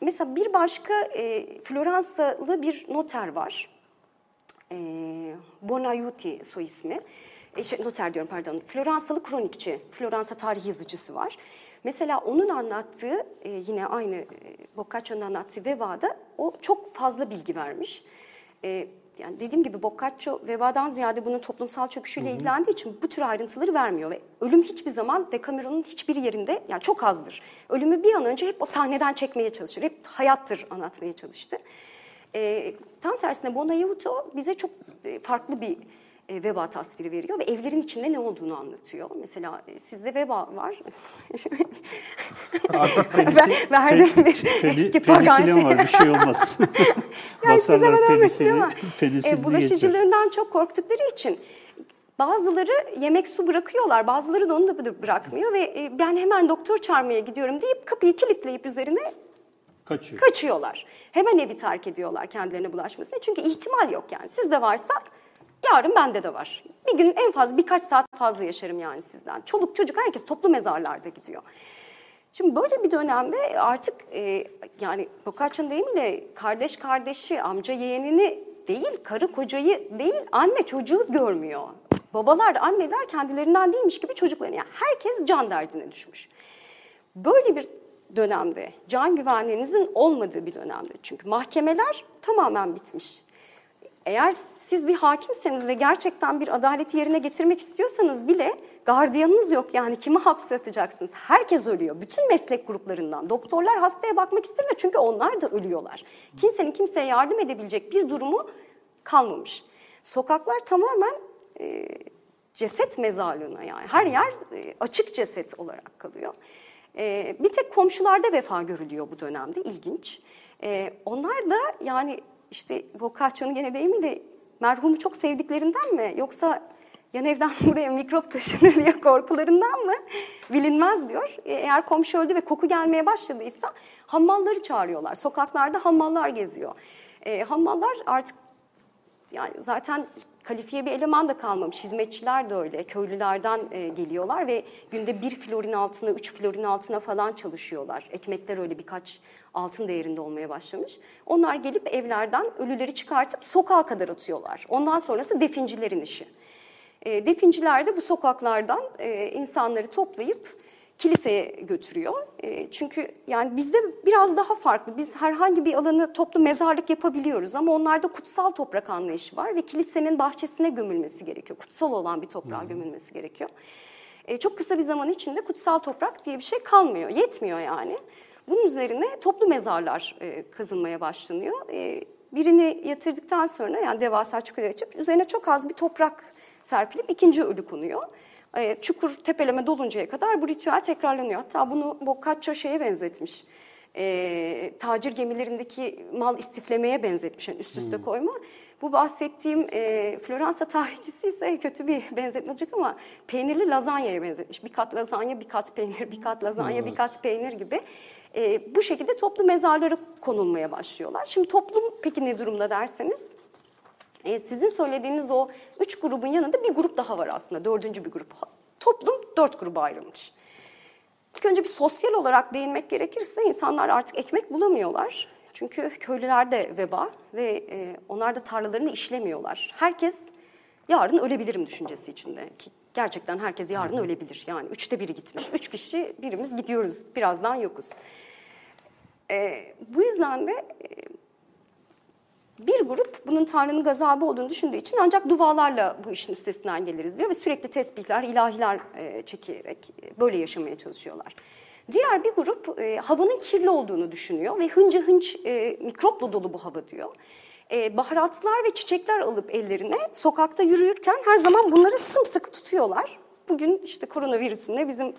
[SPEAKER 2] mesela bir başka e, Floransalı bir noter var. E, Bonaiuti soy ismi. E, şey, noter diyorum pardon. Floransalı kronikçi, Floransa tarih yazıcısı var. Mesela onun anlattığı e, yine aynı e, Boccaccio'nun anlattığı vebada o çok fazla bilgi vermiş. E, yani dediğim gibi Boccaccio vebadan ziyade bunun toplumsal çöküşüyle ilgilendiği için bu tür ayrıntıları vermiyor ve ölüm hiçbir zaman Decameron'un hiçbir yerinde yani çok azdır. Ölümü bir an önce hep o sahneden çekmeye çalışır. Hep hayattır anlatmaya çalıştı. E, tam tersine Bonaiuto bize çok e, farklı bir e, veba tasviri veriyor ve evlerin içinde ne olduğunu anlatıyor. Mesela e, sizde veba var.
[SPEAKER 1] Penisi, verdim bir peni, eski pagan şey. var bir şey olmaz.
[SPEAKER 2] yani size ben penisini, ama e, bulaşıcılığından geçer. çok korktukları için Bazıları yemek su bırakıyorlar, bazıları da onu da bırakmıyor ve e, ben hemen doktor çağırmaya gidiyorum deyip kapıyı kilitleyip üzerine Kaçıyor. kaçıyorlar. Hemen evi terk ediyorlar kendilerine bulaşmasına. Çünkü ihtimal yok yani. Sizde varsa Yarın bende de var. Bir gün en fazla birkaç saat fazla yaşarım yani sizden. Çoluk çocuk herkes toplu mezarlarda gidiyor. Şimdi böyle bir dönemde artık e, yani Boccaccia'nın deyimiyle kardeş kardeşi, amca yeğenini değil, karı kocayı değil, anne çocuğu görmüyor. Babalar, anneler kendilerinden değilmiş gibi çocuklarını. Yani herkes can derdine düşmüş. Böyle bir dönemde, can güvenliğinizin olmadığı bir dönemde. Çünkü mahkemeler tamamen bitmiş. Eğer siz bir hakimseniz ve gerçekten bir adaleti yerine getirmek istiyorsanız bile gardiyanınız yok. Yani kimi hapse atacaksınız? Herkes ölüyor. Bütün meslek gruplarından. Doktorlar hastaya bakmak istemiyor çünkü onlar da ölüyorlar. Kimsenin kimseye yardım edebilecek bir durumu kalmamış. Sokaklar tamamen e, ceset mezarlığına yani. Her yer e, açık ceset olarak kalıyor. E, bir tek komşularda vefa görülüyor bu dönemde ilginç. E, onlar da yani işte Boccaccio'nun gene deyimiyle merhumu çok sevdiklerinden mi yoksa yan evden buraya mikrop taşınır diye korkularından mı bilinmez diyor. E, eğer komşu öldü ve koku gelmeye başladıysa hammalları çağırıyorlar. Sokaklarda hammallar geziyor. E, hammallar artık yani zaten kalifiye bir eleman da kalmamış. Hizmetçiler de öyle. Köylülerden e, geliyorlar ve günde bir florin altına, üç florin altına falan çalışıyorlar. Ekmekler öyle birkaç altın değerinde olmaya başlamış. Onlar gelip evlerden ölüleri çıkartıp sokağa kadar atıyorlar. Ondan sonrası defincilerin işi. E, definciler de bu sokaklardan e, insanları toplayıp kiliseye götürüyor. E, çünkü yani bizde biraz daha farklı. Biz herhangi bir alanı toplu mezarlık yapabiliyoruz ama onlarda kutsal toprak anlayışı var ve kilisenin bahçesine gömülmesi gerekiyor. Kutsal olan bir toprağa hmm. gömülmesi gerekiyor. E, çok kısa bir zaman içinde kutsal toprak diye bir şey kalmıyor, yetmiyor yani. Bunun üzerine toplu mezarlar e, kazınmaya başlanıyor. E, birini yatırdıktan sonra yani devasa çukur açıp üzerine çok az bir toprak serpilip ikinci ölü konuyor. E, çukur tepeleme doluncaya kadar bu ritüel tekrarlanıyor. Hatta bunu Boccaccio şeye benzetmiş. E, tacir gemilerindeki mal istiflemeye benzetmiş. Yani üst üste hmm. koyma. Bu bahsettiğim e, Floransa tarihçisi ise kötü bir benzetme olacak ama peynirli lazanyaya benzetmiş. Bir kat lazanya, bir kat peynir, bir kat lazanya, hmm. bir kat peynir gibi. E, bu şekilde toplu mezarlara konulmaya başlıyorlar. Şimdi toplum peki ne durumda derseniz e, sizin söylediğiniz o üç grubun yanında bir grup daha var aslında, dördüncü bir grup. Toplum dört gruba ayrılmış. İlk önce bir sosyal olarak değinmek gerekirse insanlar artık ekmek bulamıyorlar. Çünkü köylülerde veba ve e, onlar da tarlalarını işlemiyorlar. Herkes yarın ölebilirim düşüncesi içinde. Ki gerçekten herkes yarın ölebilir. Yani üçte biri gitmiş. Üç kişi birimiz gidiyoruz. Birazdan yokuz. E, bu yüzden de e, bir grup bunun Tanrı'nın gazabı olduğunu düşündüğü için ancak dualarla bu işin üstesinden geliriz diyor ve sürekli tesbihler, ilahiler e, çekerek e, böyle yaşamaya çalışıyorlar. Diğer bir grup e, havanın kirli olduğunu düşünüyor ve hınca hınç e, mikropla dolu bu hava diyor. Baharatlar ve çiçekler alıp ellerine sokakta yürürken her zaman bunları sımsıkı tutuyorlar. Bugün işte koronavirüsünde bizim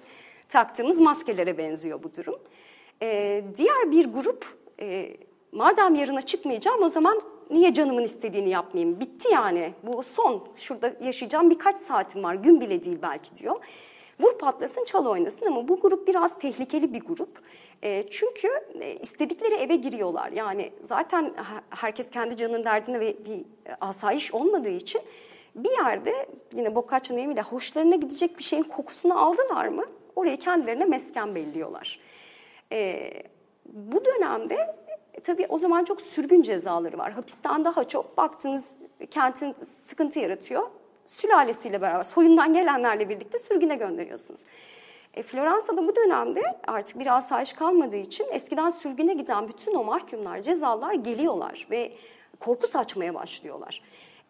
[SPEAKER 2] taktığımız maskelere benziyor bu durum. Diğer bir grup madem yarına çıkmayacağım o zaman niye canımın istediğini yapmayayım? Bitti yani bu son şurada yaşayacağım birkaç saatim var gün bile değil belki diyor. Vur patlasın çal oynasın ama bu grup biraz tehlikeli bir grup. E, çünkü e, istedikleri eve giriyorlar. Yani zaten herkes kendi canının derdine ve bir asayiş olmadığı için bir yerde yine Boccaccio deyimiyle hoşlarına gidecek bir şeyin kokusunu aldılar mı orayı kendilerine mesken belliyorlar. E, bu dönemde e, tabii o zaman çok sürgün cezaları var. Hapisten daha çok baktığınız kentin sıkıntı yaratıyor. Sülalesiyle beraber, soyundan gelenlerle birlikte sürgüne gönderiyorsunuz. E, Floransa'da bu dönemde artık bir asayiş kalmadığı için eskiden sürgüne giden bütün o mahkumlar, cezalar geliyorlar ve korku saçmaya başlıyorlar.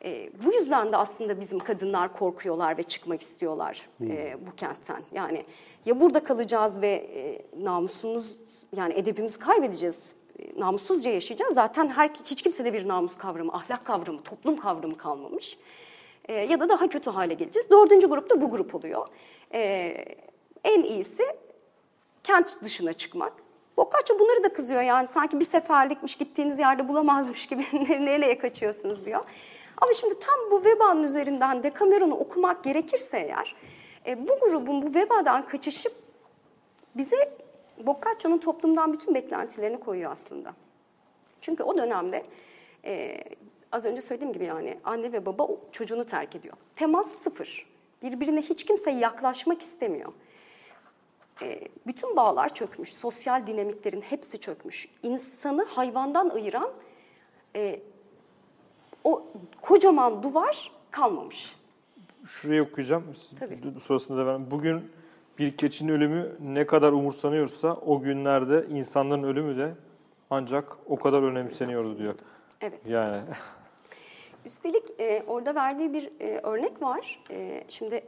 [SPEAKER 2] E, bu yüzden de aslında bizim kadınlar korkuyorlar ve çıkmak istiyorlar hmm. e, bu kentten. Yani ya burada kalacağız ve e, namusumuz yani edebimizi kaybedeceğiz namussuzca yaşayacağız. Zaten her, hiç kimsede bir namus kavramı, ahlak kavramı, toplum kavramı kalmamış. E, ya da daha kötü hale geleceğiz. Dördüncü grup da bu grup oluyor. E, en iyisi kent dışına çıkmak. Boccaccio bunları da kızıyor yani sanki bir seferlikmiş gittiğiniz yerde bulamazmış gibi nereye kaçıyorsunuz diyor. Ama şimdi tam bu vebanın üzerinden de Cameron'u okumak gerekirse eğer e, bu grubun bu vebadan kaçışı bize Boccaccio'nun toplumdan bütün beklentilerini koyuyor aslında. Çünkü o dönemde e, az önce söylediğim gibi yani anne ve baba çocuğunu terk ediyor. Temas sıfır. Birbirine hiç kimse yaklaşmak istemiyor. E, bütün bağlar çökmüş, sosyal dinamiklerin hepsi çökmüş. İnsanı hayvandan ayıran e, o kocaman duvar kalmamış.
[SPEAKER 3] Şurayı okuyacağım. Tabii. Sonrasında devam. Bugün bir keçinin ölümü ne kadar umursanıyorsa o günlerde insanların ölümü de ancak o kadar önemseniyordu diyor.
[SPEAKER 2] Evet.
[SPEAKER 3] Yani.
[SPEAKER 2] Üstelik e, orada verdiği bir e, örnek var. E, şimdi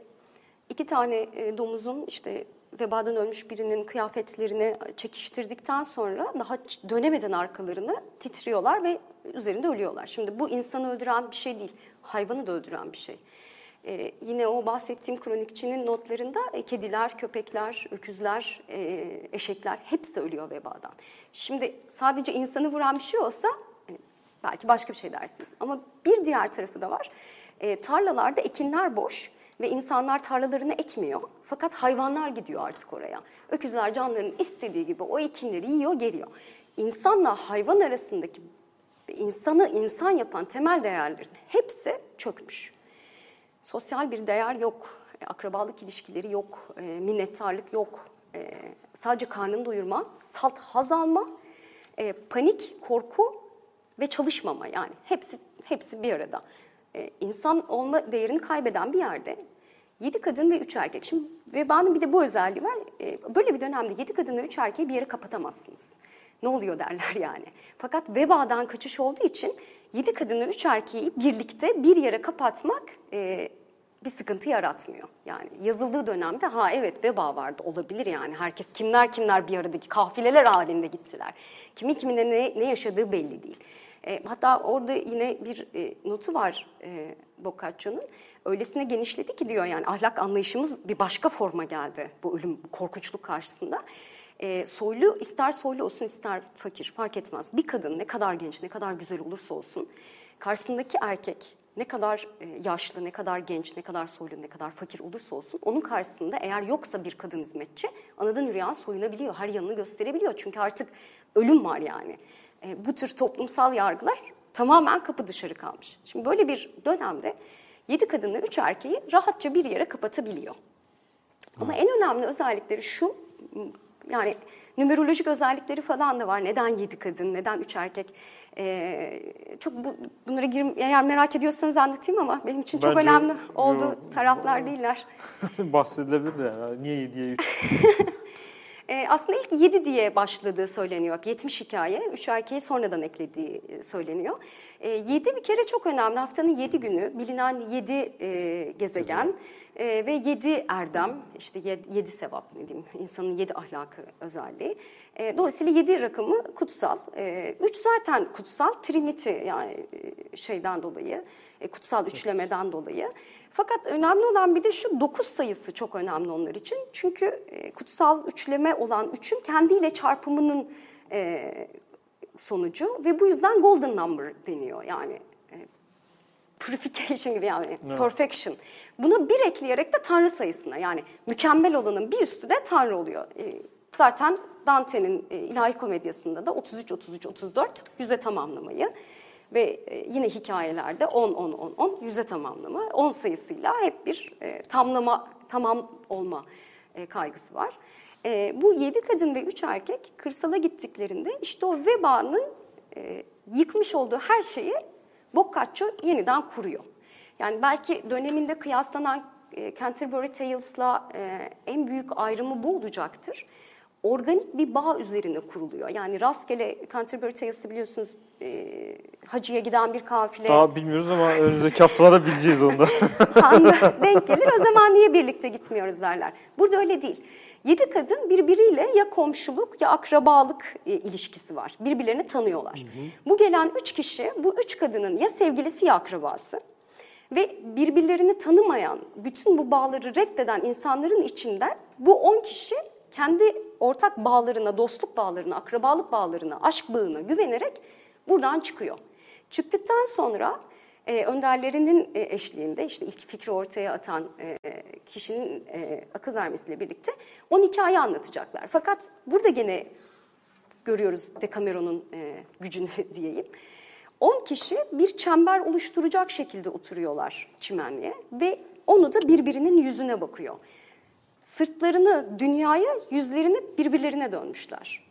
[SPEAKER 2] iki tane e, domuzun işte vebadan ölmüş birinin kıyafetlerini çekiştirdikten sonra daha dönemeden arkalarını titriyorlar ve üzerinde ölüyorlar. Şimdi bu insanı öldüren bir şey değil, hayvanı da öldüren bir şey. E, yine o bahsettiğim kronikçinin notlarında e, kediler, köpekler, öküzler, e, eşekler hepsi ölüyor vebadan. Şimdi sadece insanı vuran bir şey olsa e, belki başka bir şey dersiniz. Ama bir diğer tarafı da var. E, tarlalarda ekinler boş ve insanlar tarlalarını ekmiyor. Fakat hayvanlar gidiyor artık oraya. Öküzler canlarının istediği gibi o ekinleri yiyor, geliyor. İnsanla hayvan arasındaki insanı insan yapan temel değerlerin hepsi çökmüş. Sosyal bir değer yok, e, akrabalık ilişkileri yok, e, minnettarlık yok. E, sadece karnını doyurma, salt haz alma, panik, korku ve çalışmama yani hepsi hepsi bir arada. İnsan olma değerini kaybeden bir yerde yedi kadın ve üç erkek. Şimdi vebanın bir de bu özelliği var. Böyle bir dönemde yedi kadın ve üç erkeği bir yere kapatamazsınız. Ne oluyor derler yani. Fakat vebadan kaçış olduğu için yedi kadını üç erkeği birlikte bir yere kapatmak e, bir sıkıntı yaratmıyor. Yani yazıldığı dönemde ha evet veba vardı olabilir yani. Herkes kimler kimler bir aradaki kafileler halinde gittiler. Kimin kimine ne, ne yaşadığı belli değil. E, hatta orada yine bir e, notu var e, Boccaccio'nun. Öylesine genişledi ki diyor yani ahlak anlayışımız bir başka forma geldi bu ölüm, bu korkunçluk karşısında. E, soylu ister soylu olsun ister fakir fark etmez. Bir kadın ne kadar genç ne kadar güzel olursa olsun karşısındaki erkek ne kadar e, yaşlı, ne kadar genç, ne kadar soylu, ne kadar fakir olursa olsun onun karşısında eğer yoksa bir kadın hizmetçi anadan yürüyen soyunabiliyor, her yanını gösterebiliyor. Çünkü artık ölüm var yani. E, bu tür toplumsal yargılar tamamen kapı dışarı kalmış. Şimdi böyle bir dönemde yedi kadınla üç erkeği rahatça bir yere kapatabiliyor. Ama en önemli özellikleri şu, yani numerolojik özellikleri falan da var. Neden yedi kadın, neden üç erkek? Ee, çok bu, bunlara girim, eğer merak ediyorsanız anlatayım ama benim için çok
[SPEAKER 3] Bence-
[SPEAKER 2] önemli olduğu
[SPEAKER 3] Yo.
[SPEAKER 2] taraflar değiller.
[SPEAKER 3] Bahsedilebilir de yani. Niye 7'ye 3?
[SPEAKER 2] Ee, aslında ilk 7 diye başladığı söyleniyor. 70 hikaye. 3 erkeği sonradan eklediği e, söyleniyor. 7 bir kere çok önemli. Haftanın 7 günü bilinen 7 gezegen e, ve 7 erdem, işte 7 sevap ne diyeyim, insanın 7 ahlakı özelliği. E, dolayısıyla 7 rakamı kutsal. 3 zaten kutsal, Trinity yani e, şeyden dolayı, e, kutsal üçlemeden dolayı. Fakat önemli olan bir de şu 9 sayısı çok önemli onlar için. Çünkü e, kutsal üçleme olan 3'ün kendiyle çarpımının e, sonucu ve bu yüzden golden number deniyor. Yani e, purification gibi yani
[SPEAKER 3] Evet.
[SPEAKER 2] perfection. Buna bir ekleyerek de tanrı sayısına yani mükemmel olanın bir üstü de tanrı oluyor. E, zaten Dante'nin e, ilahi komedyasında da 33 33 34 yüze tamamlamayı ve e, yine hikayelerde 10 10 10 10 yüze tamamlama 10 sayısıyla hep bir e, tamlama tamam olma kaygısı var. Bu 7 kadın ve 3 erkek kırsala gittiklerinde işte o vebanın yıkmış olduğu her şeyi Boccaccio yeniden kuruyor. Yani belki döneminde kıyaslanan e, Canterbury Tales'la e, en büyük ayrımı bu olacaktır. Organik bir bağ üzerine kuruluyor. Yani rastgele Canterbury Tales'ı biliyorsunuz e, hacıya giden bir kafile.
[SPEAKER 3] Daha bilmiyoruz ama önümüzdeki haftalarda bileceğiz onu da.
[SPEAKER 2] denk gelir. O zaman niye birlikte gitmiyoruz derler. Burada öyle değil. Yedi kadın birbiriyle ya komşuluk ya akrabalık e, ilişkisi var. Birbirlerini tanıyorlar. Bu gelen üç kişi bu üç kadının ya sevgilisi ya akrabası. Ve birbirlerini tanımayan, bütün bu bağları reddeden insanların içinde bu on kişi kendi ortak bağlarına, dostluk bağlarına, akrabalık bağlarına, aşk bağına güvenerek buradan çıkıyor. Çıktıktan sonra e, önderlerinin e, eşliğinde işte ilk fikri ortaya atan e, kişinin e, akıl vermesiyle birlikte 10 hikaye anlatacaklar. Fakat burada gene görüyoruz Decameron'un e, gücünü diyeyim. 10 kişi bir çember oluşturacak şekilde oturuyorlar çimenliğe ve onu da birbirinin yüzüne bakıyor. Sırtlarını dünyaya, yüzlerini birbirlerine dönmüşler.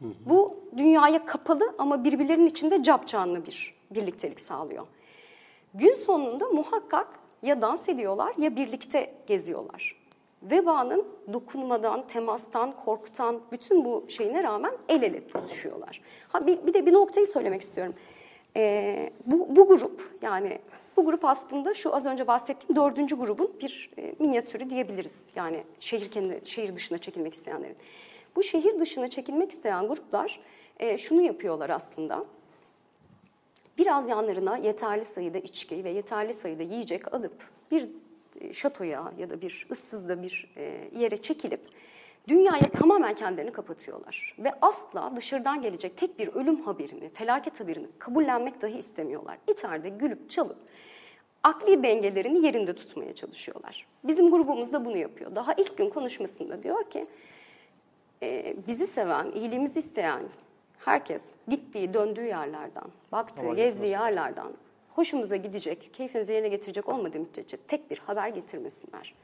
[SPEAKER 2] Bu dünyaya kapalı ama birbirlerinin içinde capcanlı bir birliktelik sağlıyor. Gün sonunda muhakkak ya dans ediyorlar ya birlikte geziyorlar. Vebanın dokunmadan, temastan, korkutan bütün bu şeyine rağmen el ele tutuşuyorlar. Ha bir, bir de bir noktayı söylemek istiyorum. Ee, bu, bu grup yani bu grup aslında şu az önce bahsettiğim dördüncü grubun bir e, minyatürü diyebiliriz. Yani şehir kendi şehir dışına çekilmek isteyenlerin. Bu şehir dışına çekilmek isteyen gruplar e, şunu yapıyorlar aslında. biraz yanlarına yeterli sayıda içki ve yeterli sayıda yiyecek alıp bir e, şatoya ya da bir ıssızda bir e, yere çekilip dünyaya tamamen kendilerini kapatıyorlar. Ve asla dışarıdan gelecek tek bir ölüm haberini, felaket haberini kabullenmek dahi istemiyorlar. İçeride gülüp çalıp akli dengelerini yerinde tutmaya çalışıyorlar. Bizim grubumuz da bunu yapıyor. Daha ilk gün konuşmasında diyor ki e, bizi seven, iyiliğimizi isteyen herkes gittiği, döndüğü yerlerden, baktığı, gezdiği yerlerden hoşumuza gidecek, keyfimizi yerine getirecek olmadığı müddetçe tek bir haber getirmesinler.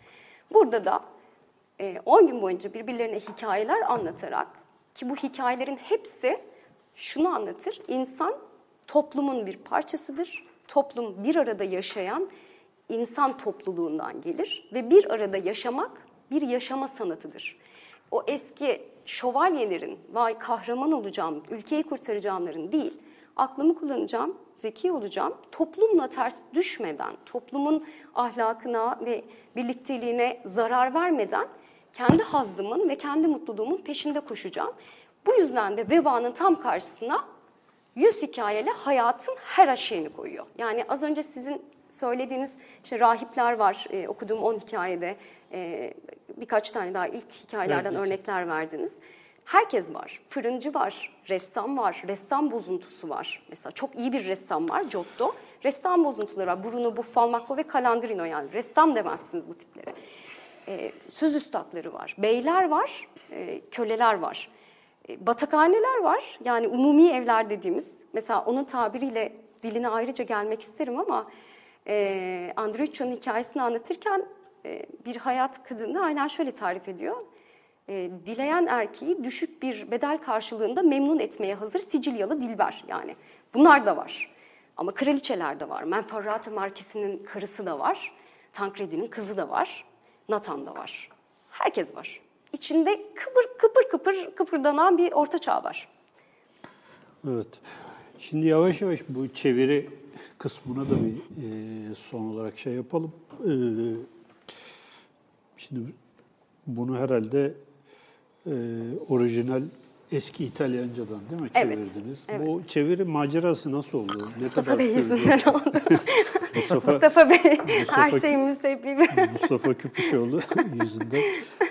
[SPEAKER 2] Burada da 10 gün boyunca birbirlerine hikayeler anlatarak ki bu hikayelerin hepsi şunu anlatır. İnsan toplumun bir parçasıdır. Toplum bir arada yaşayan insan topluluğundan gelir ve bir arada yaşamak bir yaşama sanatıdır. O eski şövalyelerin vay kahraman olacağım, ülkeyi kurtaracağımların değil, aklımı kullanacağım, zeki olacağım, toplumla ters düşmeden, toplumun ahlakına ve birlikteliğine zarar vermeden kendi hazzımın ve kendi mutluluğumun peşinde koşacağım. Bu yüzden de vebanın tam karşısına yüz hikayeyle hayatın her şeyini koyuyor. Yani az önce sizin söylediğiniz işte rahipler var e, okuduğum 10 hikayede e, birkaç tane daha ilk hikayelerden evet. örnekler verdiniz. Herkes var. Fırıncı var, ressam var, ressam bozuntusu var. Mesela çok iyi bir ressam var, Giotto. Ressam bozuntuları var. Bruno Buffalmacco ve Calandrino yani. Ressam demezsiniz bu tiplere. E, söz üstadları var. Beyler var, e, köleler var. E, batakhaneler var. Yani umumi evler dediğimiz. Mesela onun tabiriyle diline ayrıca gelmek isterim ama e, Andreucci'nin hikayesini anlatırken e, bir hayat kadını aynen şöyle tarif ediyor. E, dileyen erkeği düşük bir bedel karşılığında memnun etmeye hazır Sicilyalı dilber yani. Bunlar da var. Ama kraliçeler de var. Menferrate Markisi'nin karısı da var. Tancredi'nin kızı da var. Nathan da var. Herkes var. İçinde kıpır kıpır kıpır kıpırdanan bir orta çağ var.
[SPEAKER 1] Evet. Şimdi yavaş yavaş bu çeviri kısmına da bir e, son olarak şey yapalım. E, şimdi bunu herhalde e, orijinal eski İtalyancadan değil mi çevirdiniz?
[SPEAKER 2] Evet,
[SPEAKER 1] Bu çeviri macerası nasıl oldu?
[SPEAKER 2] Ne Mustafa Bey yüzünden oldu. Mustafa, Mustafa Bey Mustafa, her şeyin müsebbibi.
[SPEAKER 1] Mustafa Küpüşoğlu yüzünden.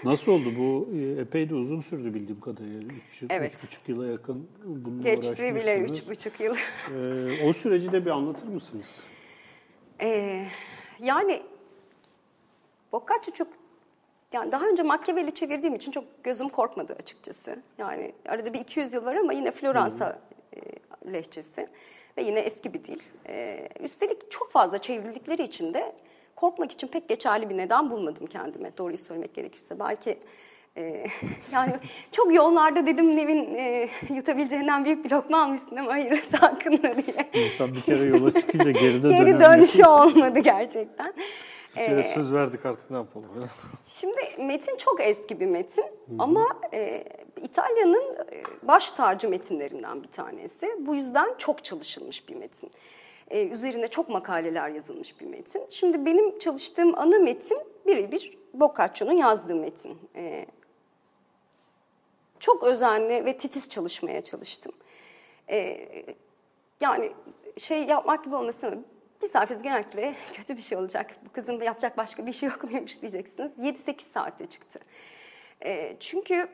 [SPEAKER 1] Nasıl oldu bu? E, epey de uzun sürdü bildiğim kadarıyla. Üç, evet. üç buçuk yıla yakın bununla
[SPEAKER 2] Geçti bile üç buçuk yıl.
[SPEAKER 1] Ee, o süreci de bir anlatır mısınız?
[SPEAKER 2] Ee, yani Boccaccio yani daha önce Machiavelli çevirdiğim için çok gözüm korkmadı açıkçası. Yani arada bir 200 yıl var ama yine Floransa e, lehçesi ve yine eski bir dil. E, üstelik çok fazla çevrildikleri için de korkmak için pek geçerli bir neden bulmadım kendime. Doğruyu söylemek gerekirse. Belki e, yani çok yollarda dedim Nevin e, yutabileceğinden büyük bir lokma almışsın ama hayır sakın diye.
[SPEAKER 1] İnsan bir kere yola çıkınca geride
[SPEAKER 2] Geri dönüşü olmadı gerçekten.
[SPEAKER 3] Bir kere ee, söz verdik artık ne yapalım?
[SPEAKER 2] Şimdi metin çok eski bir metin Hı-hı. ama e, İtalya'nın e, baş tacı metinlerinden bir tanesi. Bu yüzden çok çalışılmış bir metin. E, üzerine çok makaleler yazılmış bir metin. Şimdi benim çalıştığım ana metin birebir Boccaccio'nun yazdığı metin. E, çok özenli ve titiz çalışmaya çalıştım. E, yani şey yapmak gibi olmasın ama Misafiriz genellikle kötü bir şey olacak. Bu kızın yapacak başka bir şey yok muymuş diyeceksiniz. 7-8 saatte çıktı. E, çünkü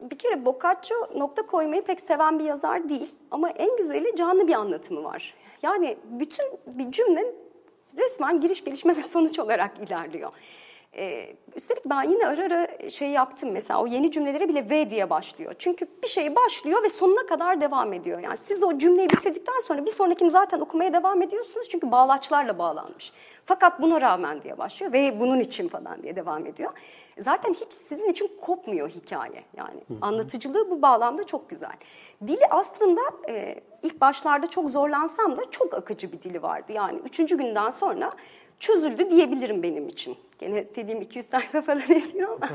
[SPEAKER 2] bir kere Boccaccio nokta koymayı pek seven bir yazar değil. Ama en güzeli canlı bir anlatımı var. Yani bütün bir cümle resmen giriş gelişme ve sonuç olarak ilerliyor. Ee, üstelik ben yine ara ara şey yaptım mesela o yeni cümlelere bile V diye başlıyor. Çünkü bir şey başlıyor ve sonuna kadar devam ediyor. Yani siz o cümleyi bitirdikten sonra bir sonrakini zaten okumaya devam ediyorsunuz. Çünkü bağlaçlarla bağlanmış. Fakat buna rağmen diye başlıyor ve bunun için falan diye devam ediyor. Zaten hiç sizin için kopmuyor hikaye. Yani hı hı. anlatıcılığı bu bağlamda çok güzel. Dili aslında e, ilk başlarda çok zorlansam da çok akıcı bir dili vardı. Yani üçüncü günden sonra çözüldü diyebilirim benim için. Gene dediğim 200 sayfa falan ediyor ama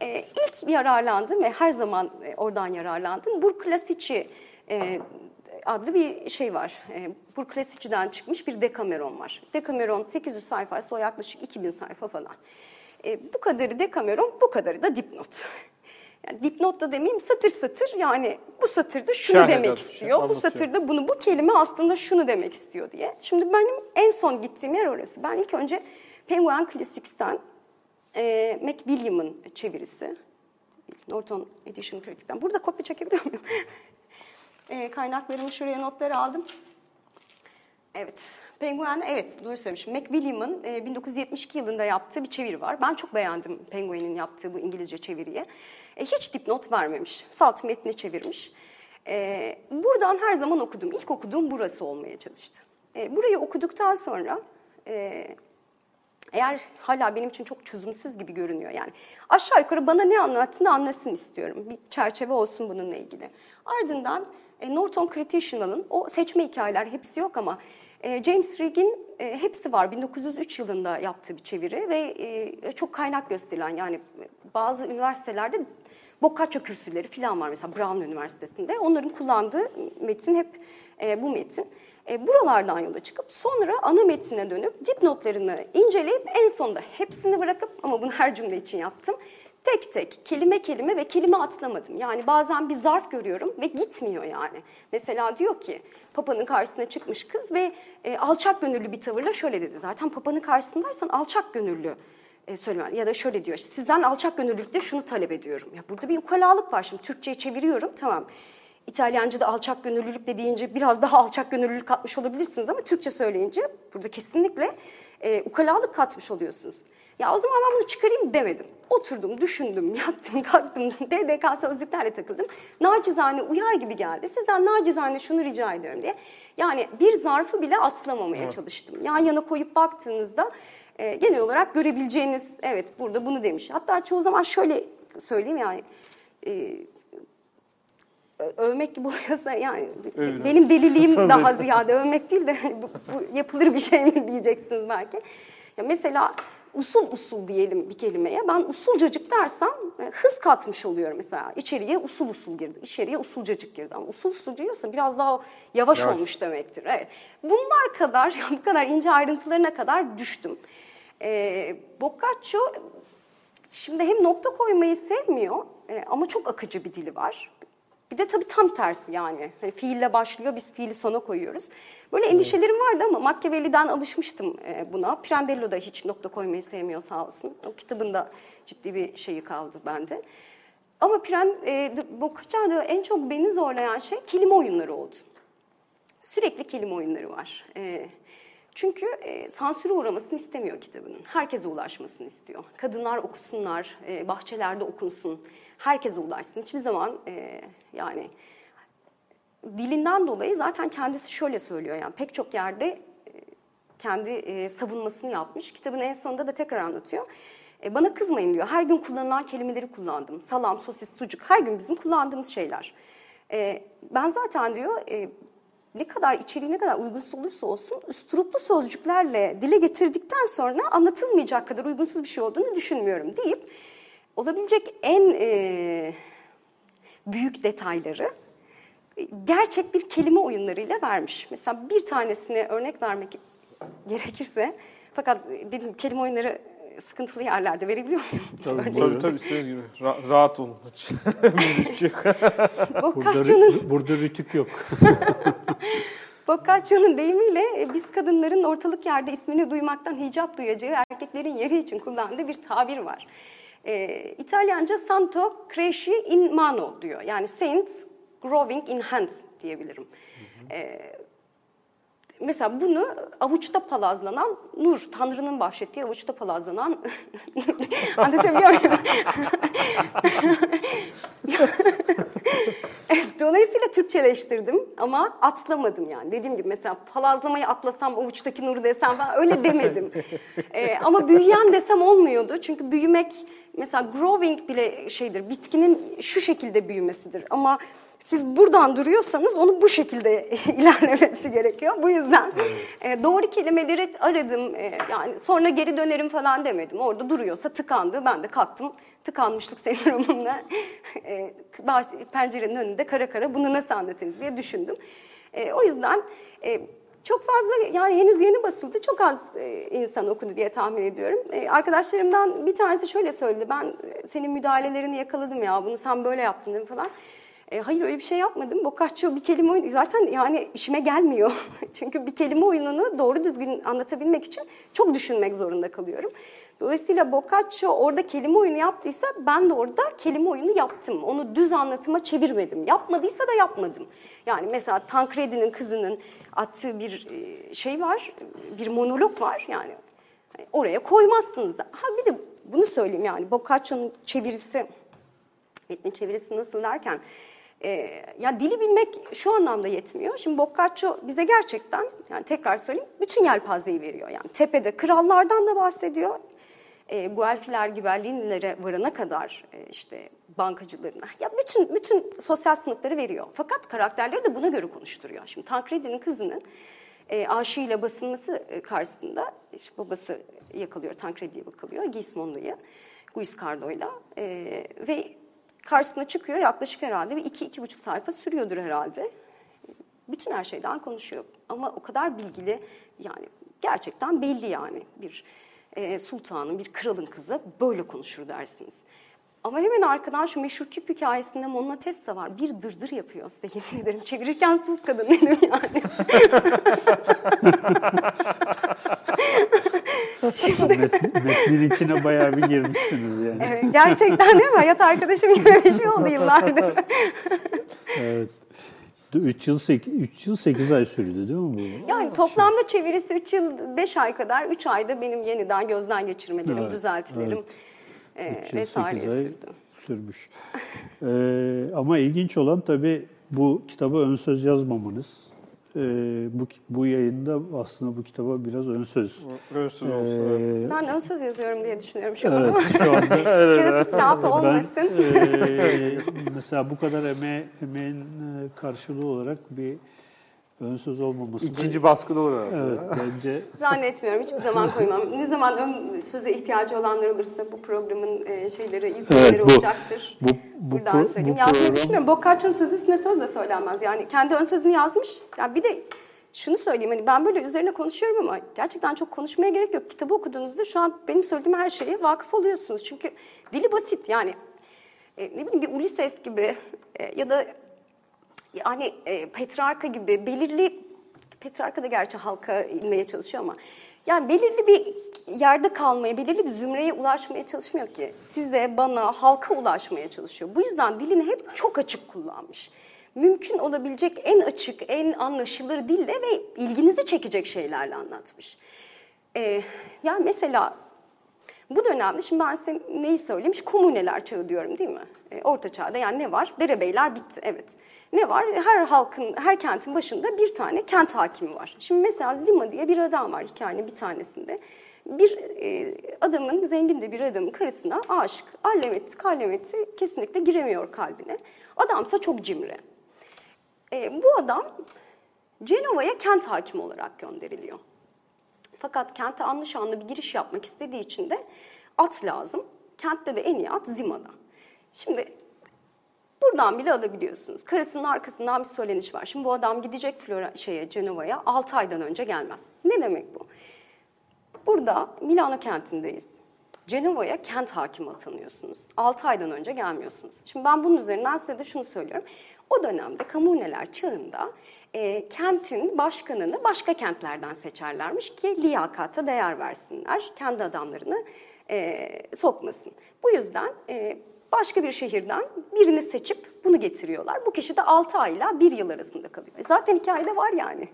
[SPEAKER 2] e, ilk yararlandım ve her zaman e, oradan yararlandım. Burklasici e, adlı bir şey var. E, Burklasici'den çıkmış bir Dekameron var. Dekameron 800 sayfaysa o yaklaşık 2000 sayfa falan. E, bu kadarı Dekameron, bu kadarı da dipnot. Yani dipnot da demeyeyim satır satır yani bu satırda şunu
[SPEAKER 3] Şerh
[SPEAKER 2] demek istiyor.
[SPEAKER 3] şey,
[SPEAKER 2] bu satırda bunu bu kelime aslında şunu demek istiyor diye. Şimdi benim en son gittiğim yer orası. Ben ilk önce Penguin Classics'ten e, McWilliam'ın çevirisi. Norton Edition Critic'ten. Burada kopya çekebiliyor muyum? e, kaynaklarımı şuraya notları aldım. Evet. Penguin, evet doğru söylemişim. McWilliam'ın e, 1972 yılında yaptığı bir çeviri var. Ben çok beğendim Penguin'in yaptığı bu İngilizce çeviriyi. E, hiç dipnot vermemiş. Salt metni çevirmiş. E, buradan her zaman okudum. İlk okuduğum burası olmaya çalıştı. E, burayı okuduktan sonra... E, eğer hala benim için çok çözümsüz gibi görünüyor yani. Aşağı yukarı bana ne anlattığını anlasın istiyorum. Bir çerçeve olsun bununla ilgili. Ardından e, Norton Cretaceal'ın o seçme hikayeler hepsi yok ama James Rigg'in e, hepsi var. 1903 yılında yaptığı bir çeviri ve e, çok kaynak gösterilen yani bazı üniversitelerde Boccaccio kürsüleri falan var mesela Brown Üniversitesi'nde. Onların kullandığı metin hep e, bu metin. E, buralardan yola çıkıp sonra ana metnine dönüp dipnotlarını inceleyip en sonunda hepsini bırakıp ama bunu her cümle için yaptım. Tek tek kelime kelime ve kelime atlamadım. Yani bazen bir zarf görüyorum ve gitmiyor yani. Mesela diyor ki Papa'nın karşısına çıkmış kız ve e, alçak gönüllü bir tavırla şöyle dedi. Zaten Papa'nın karşısındaysan alçak gönüllü e, söylemen ya da şöyle diyor. Sizden alçak gönüllülükle şunu talep ediyorum. Ya burada bir ukalalık var şimdi Türkçe'ye çeviriyorum tamam. İtalyanca'da alçak gönüllülük dediğince biraz daha alçak gönüllülük katmış olabilirsiniz ama Türkçe söyleyince burada kesinlikle e, ukalalık katmış oluyorsunuz. Ya o zaman ben bunu çıkarayım demedim. Oturdum, düşündüm, yattım, kalktım, DDK sözlüklerle takıldım. Nacizane uyar gibi geldi. Sizden nacizane şunu rica ediyorum diye. Yani bir zarfı bile atlamamaya
[SPEAKER 3] Evet.
[SPEAKER 2] çalıştım. Yan yana koyup baktığınızda e, genel olarak görebileceğiniz, evet burada bunu demiş. Hatta çoğu zaman şöyle söyleyeyim yani, e, övmek gibi oluyorsa yani
[SPEAKER 3] Övün.
[SPEAKER 2] benim deliliğim daha ziyade övmek değil de hani bu, bu yapılır bir şey mi diyeceksiniz belki. Ya mesela usul usul diyelim bir kelimeye. Ben usulcacık dersem e, hız katmış oluyorum mesela. İçeriye usul usul girdi. içeriye usulcacık girdi. Ama usul usul giriyorsa biraz daha yavaş,
[SPEAKER 3] Yavaş.
[SPEAKER 2] olmuş demektir. Evet. Bunlar kadar, bu kadar ince ayrıntılarına kadar düştüm. Ee, Boccaccio Şimdi hem nokta koymayı sevmiyor e, ama çok akıcı bir dili var. Bir de tabii tam tersi yani. Hani fiille başlıyor, biz fiili sona koyuyoruz. Böyle endişelerim vardı ama Machiavelli'den alışmıştım e, buna. Pirandello da hiç nokta koymayı sevmiyor sağ olsun. O kitabında ciddi bir şeyi kaldı bende. Ama Piran, e, Boccaccia'da en çok beni zorlayan şey kelime oyunları oldu. Sürekli kelime oyunları var. E, çünkü e, sansüre uğramasını istemiyor kitabının. Herkese ulaşmasını istiyor. Kadınlar okusunlar, e, bahçelerde okunsun, herkese ulaşsın. Hiçbir zaman e, yani dilinden dolayı zaten kendisi şöyle söylüyor yani pek çok yerde e, kendi e, savunmasını yapmış. Kitabın en sonunda da tekrar anlatıyor. E, bana kızmayın diyor. Her gün kullanılan kelimeleri kullandım. Salam, sosis, sucuk her gün bizim kullandığımız şeyler. E, ben zaten diyor e, ne kadar içeriği ne kadar uygunsuz olursa olsun üsturuplu sözcüklerle dile getirdikten sonra anlatılmayacak kadar uygunsuz bir şey olduğunu düşünmüyorum deyip olabilecek en e, büyük detayları gerçek bir kelime oyunlarıyla vermiş. Mesela bir tanesine örnek vermek gerekirse fakat dedim kelime oyunları sıkıntılı yerlerde verebiliyor muyum?
[SPEAKER 1] Tabii.
[SPEAKER 3] Tabii tabii istediğiniz gibi. Ra- rahat olun. Hiç. Biz hiçbir şey yok.
[SPEAKER 1] Rü- burada rütük yok.
[SPEAKER 2] Boccaccia'nın deyimiyle e, biz kadınların ortalık yerde ismini duymaktan hicap duyacağı erkeklerin yeri için kullandığı bir tabir var. E, İtalyanca santo cresci in mano diyor. Yani saint growing in hands diyebilirim. E, mesela bunu avuçta palazlanan nur, Tanrı'nın bahşettiği avuçta palazlanan anlatabiliyor muyum? Dolayısıyla Türkçeleştirdim ama atlamadım yani. Dediğim gibi mesela palazlamayı atlasam avuçtaki nuru desem ben öyle demedim. Ee, ama büyüyen desem olmuyordu. Çünkü büyümek mesela growing bile şeydir. Bitkinin şu şekilde büyümesidir. Ama siz buradan duruyorsanız onu bu şekilde ilerlemesi gerekiyor. Bu yüzden e, doğru kelimeleri aradım. E, yani sonra geri dönerim falan demedim. Orada duruyorsa tıkandı. Ben de kalktım tıkanmışlık sendromumla e, pencerenin önünde kara kara bunu nasıl anlatırız diye düşündüm. E, o yüzden e, çok fazla yani henüz yeni basıldı. Çok az e, insan okudu diye tahmin ediyorum. E, arkadaşlarımdan bir tanesi şöyle söyledi. Ben e, senin müdahalelerini yakaladım ya bunu sen böyle yaptın falan. E, hayır öyle bir şey yapmadım. Boccaccio bir kelime oyunu zaten yani işime gelmiyor. Çünkü bir kelime oyununu doğru düzgün anlatabilmek için çok düşünmek zorunda kalıyorum. Dolayısıyla Boccaccio orada kelime oyunu yaptıysa ben de orada kelime oyunu yaptım. Onu düz anlatıma çevirmedim. Yapmadıysa da yapmadım. Yani mesela Tancredi'nin kızının attığı bir e, şey var, bir monolog var yani. Oraya koymazsınız. Ha bir de bunu söyleyeyim yani Boccaccio'nun çevirisi, metnin çevirisi nasıl derken e, ya dili bilmek şu anlamda yetmiyor. Şimdi Boccaccio bize gerçekten yani tekrar söyleyeyim bütün yelpazeyi veriyor. Yani tepede krallardan da bahsediyor. E, Guelfiler, Gibellinilere varana kadar e, işte bankacılarına ya bütün bütün sosyal sınıfları veriyor. Fakat karakterleri de buna göre konuşturuyor. Şimdi Tancredi'nin kızının e, aşığıyla basılması e, karşısında işte babası yakalıyor, Tancredi'ye bakalıyor, Gismondo'yu, Guiscardo'yla e, ve karşısına çıkıyor yaklaşık herhalde bir iki, iki buçuk sayfa sürüyordur herhalde. Bütün her şeyden konuşuyor ama o kadar bilgili yani gerçekten belli yani bir e, sultanın, bir kralın kızı böyle konuşur dersiniz. Ama hemen arkadan şu meşhur küp hikayesinde Monna Tessa var. Bir dırdır yapıyor size yemin ederim. Çevirirken sus kadın dedim yani.
[SPEAKER 1] Şimdi... Met, metnin içine bayağı bir girmişsiniz yani.
[SPEAKER 2] Evet, gerçekten değil mi? Hayat arkadaşım gibi bir şey oldu yıllardır.
[SPEAKER 1] evet. 3 yıl 8, 3 yıl 8 ay sürdü değil mi bu?
[SPEAKER 2] Yani toplamda çevirisi 3 yıl 5 ay kadar 3 ayda benim yeniden gözden geçirmelerim, evet, düzeltilerim
[SPEAKER 1] evet.
[SPEAKER 2] e, vesaire sürdü.
[SPEAKER 1] sürmüş. ee, ama ilginç olan tabii bu kitaba ön söz yazmamanız. Ee, bu, bu yayında aslında bu kitaba biraz ön söz.
[SPEAKER 3] Ön söz olsun. Ee,
[SPEAKER 2] ben ön söz yazıyorum diye düşünüyorum şu an
[SPEAKER 1] evet,
[SPEAKER 2] ama.
[SPEAKER 1] Şu anda,
[SPEAKER 2] Kağıt israfı olmasın.
[SPEAKER 1] Ben, e, mesela bu kadar eme, emeğin karşılığı olarak bir ön söz olmaması.
[SPEAKER 3] İkinci baskıda olur herhalde.
[SPEAKER 1] Evet bence.
[SPEAKER 2] Zannetmiyorum hiçbir zaman koymam. Ne zaman ön söze ihtiyacı olanlar olursa bu programın şeyleri, yüklemeleri evet, bu, olacaktır.
[SPEAKER 1] Bu, bu,
[SPEAKER 2] Buradan söyleyeyim.
[SPEAKER 1] Bu
[SPEAKER 2] Yazmayı
[SPEAKER 1] program...
[SPEAKER 2] düşünmüyorum. Boccacci'nin sözü üstüne söz de söylenmez. Yani kendi ön sözünü yazmış. Yani bir de şunu söyleyeyim hani ben böyle üzerine konuşuyorum ama gerçekten çok konuşmaya gerek yok. Kitabı okuduğunuzda şu an benim söylediğim her şeye vakıf oluyorsunuz. Çünkü dili basit yani e, ne bileyim bir Ulises gibi e, ya da yani e, Petrarka gibi belirli Petrarka da gerçi halka inmeye çalışıyor ama yani belirli bir yerde kalmaya, belirli bir zümreye ulaşmaya çalışmıyor ki. Size, bana, halka ulaşmaya çalışıyor. Bu yüzden dilini hep çok açık kullanmış mümkün olabilecek en açık, en anlaşılır dille ve ilginizi çekecek şeylerle anlatmış. Ee, yani mesela bu dönemde şimdi ben size neyi söylemiş? Komüneler çağı diyorum değil mi? Ee, Orta çağda yani ne var? Derebeyler bitti evet. Ne var? Her halkın, her kentin başında bir tane kent hakimi var. Şimdi mesela Zima diye bir adam var hikayenin bir tanesinde. Bir e, adamın, zengin de bir adamın karısına aşık. Allemeti, kallemeti kesinlikle giremiyor kalbine. Adamsa çok cimri. E, bu adam Cenova'ya kent hakimi olarak gönderiliyor. Fakat kente anlı bir giriş yapmak istediği için de at lazım. Kentte de en iyi at Zima'da. Şimdi buradan bile alabiliyorsunuz. Karısının arkasından bir söyleniş var. Şimdi bu adam gidecek Flora şeye Cenova'ya 6 aydan önce gelmez. Ne demek bu? Burada Milano kentindeyiz. Cenova'ya kent hakimi atanıyorsunuz. 6 aydan önce gelmiyorsunuz. Şimdi ben bunun üzerinden size de şunu söylüyorum. O dönemde kamuneler çağında e, kentin başkanını başka kentlerden seçerlermiş ki liyakata değer versinler. Kendi adamlarını e, sokmasın. Bu yüzden e, başka bir şehirden birini seçip bunu getiriyorlar. Bu kişi de 6 ayla 1 yıl arasında kalıyor. Zaten hikayede var yani.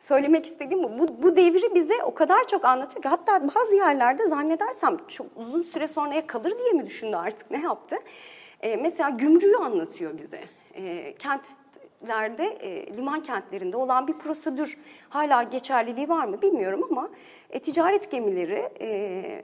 [SPEAKER 2] Söylemek istediğim bu. bu. Bu devri bize o kadar çok anlatıyor ki hatta bazı yerlerde zannedersem çok uzun süre sonraya kalır diye mi düşündü artık ne yaptı? Ee, mesela gümrüğü anlatıyor bize. Ee, kentlerde, e, liman kentlerinde olan bir prosedür hala geçerliliği var mı bilmiyorum ama e, ticaret gemileri e,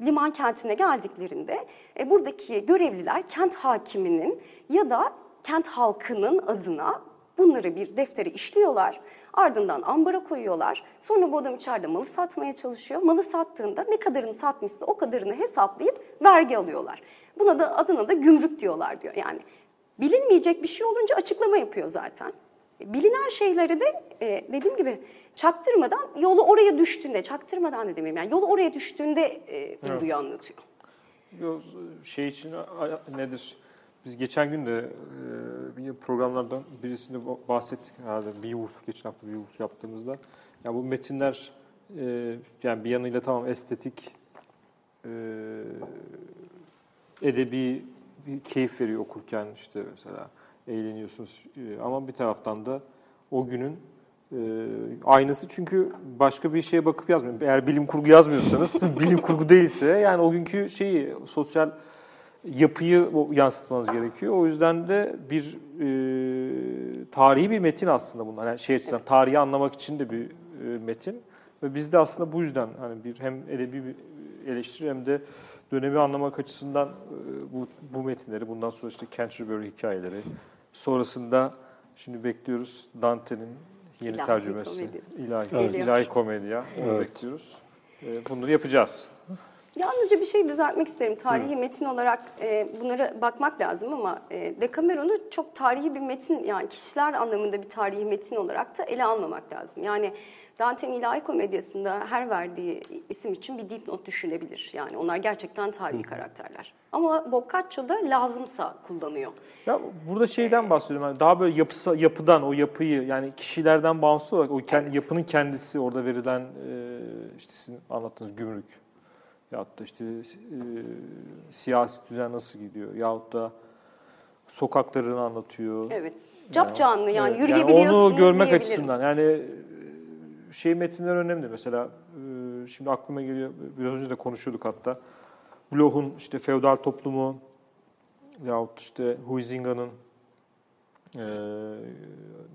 [SPEAKER 2] liman kentine geldiklerinde e, buradaki görevliler kent hakiminin ya da kent halkının adına Bunları bir deftere işliyorlar. Ardından ambara koyuyorlar. Sonra bu adam içeride malı satmaya çalışıyor. Malı sattığında ne kadarını satmışsa o kadarını hesaplayıp vergi alıyorlar. Buna da adına da gümrük diyorlar diyor. Yani bilinmeyecek bir şey olunca açıklama yapıyor zaten. bilinen şeyleri de e, dediğim gibi çaktırmadan yolu oraya düştüğünde, çaktırmadan ne demeyeyim yani yolu oraya düştüğünde e, vurguyu anlatıyor.
[SPEAKER 3] Yo, şey için nedir? Biz geçen gün de bir programlardan birisinde bahsettik herhalde Beowulf, geçen hafta Beowulf yaptığımızda. Yani bu metinler yani bir yanıyla tamam estetik, edebi bir keyif veriyor okurken işte mesela eğleniyorsunuz. Ama bir taraftan da o günün e, aynısı çünkü başka bir şeye bakıp yazmıyor. Eğer bilim kurgu yazmıyorsanız, bilim kurgu değilse yani o günkü şeyi sosyal yapıyı yansıtmanız gerekiyor. O yüzden de bir e, tarihi bir metin aslında bunlar. Yani şey açısından tarihi anlamak için de bir e, metin. Ve biz de aslında bu yüzden hani bir hem edebi bir eleştiri hem de dönemi anlamak açısından e, bu, bu metinleri, bundan sonra işte Canterbury hikayeleri, sonrasında şimdi bekliyoruz Dante'nin yeni
[SPEAKER 2] İlahi
[SPEAKER 3] tercümesi,
[SPEAKER 2] komedi.
[SPEAKER 3] ilahi,
[SPEAKER 2] Evet.
[SPEAKER 3] ilahi komedya, onu
[SPEAKER 1] Evet.
[SPEAKER 3] bekliyoruz. E, bunları yapacağız.
[SPEAKER 2] Yalnızca bir şey düzeltmek isterim. Tarihi metin olarak e, bunlara bakmak lazım ama e, Decameron'u çok tarihi bir metin yani kişiler anlamında bir tarihi metin olarak da ele almamak lazım. Yani Dante'nin ilahi komedyasında her verdiği isim için bir dipnot düşünebilir. Yani onlar gerçekten tarihi karakterler. Ama Boccaccio da lazımsa kullanıyor.
[SPEAKER 3] Ya burada şeyden bahsediyorum. Yani daha böyle yapısa, yapıdan, o yapıyı yani kişilerden bağımsız olarak o kendi,
[SPEAKER 2] Evet.
[SPEAKER 3] yapının kendisi orada verilen e, işte sizin anlattığınız gümrük yahut da işte e, siyasi düzen nasıl gidiyor yahut da sokaklarını anlatıyor.
[SPEAKER 2] Evet. Cap canlı yani
[SPEAKER 3] Evet,
[SPEAKER 2] yürüyebiliyorsunuz
[SPEAKER 3] onu görmek açısından yani e, şey metinler önemli. Mesela e, şimdi aklıma geliyor biraz önce de konuşuyorduk hatta. Bloch'un işte feodal toplumu yahut işte Huizinga'nın e,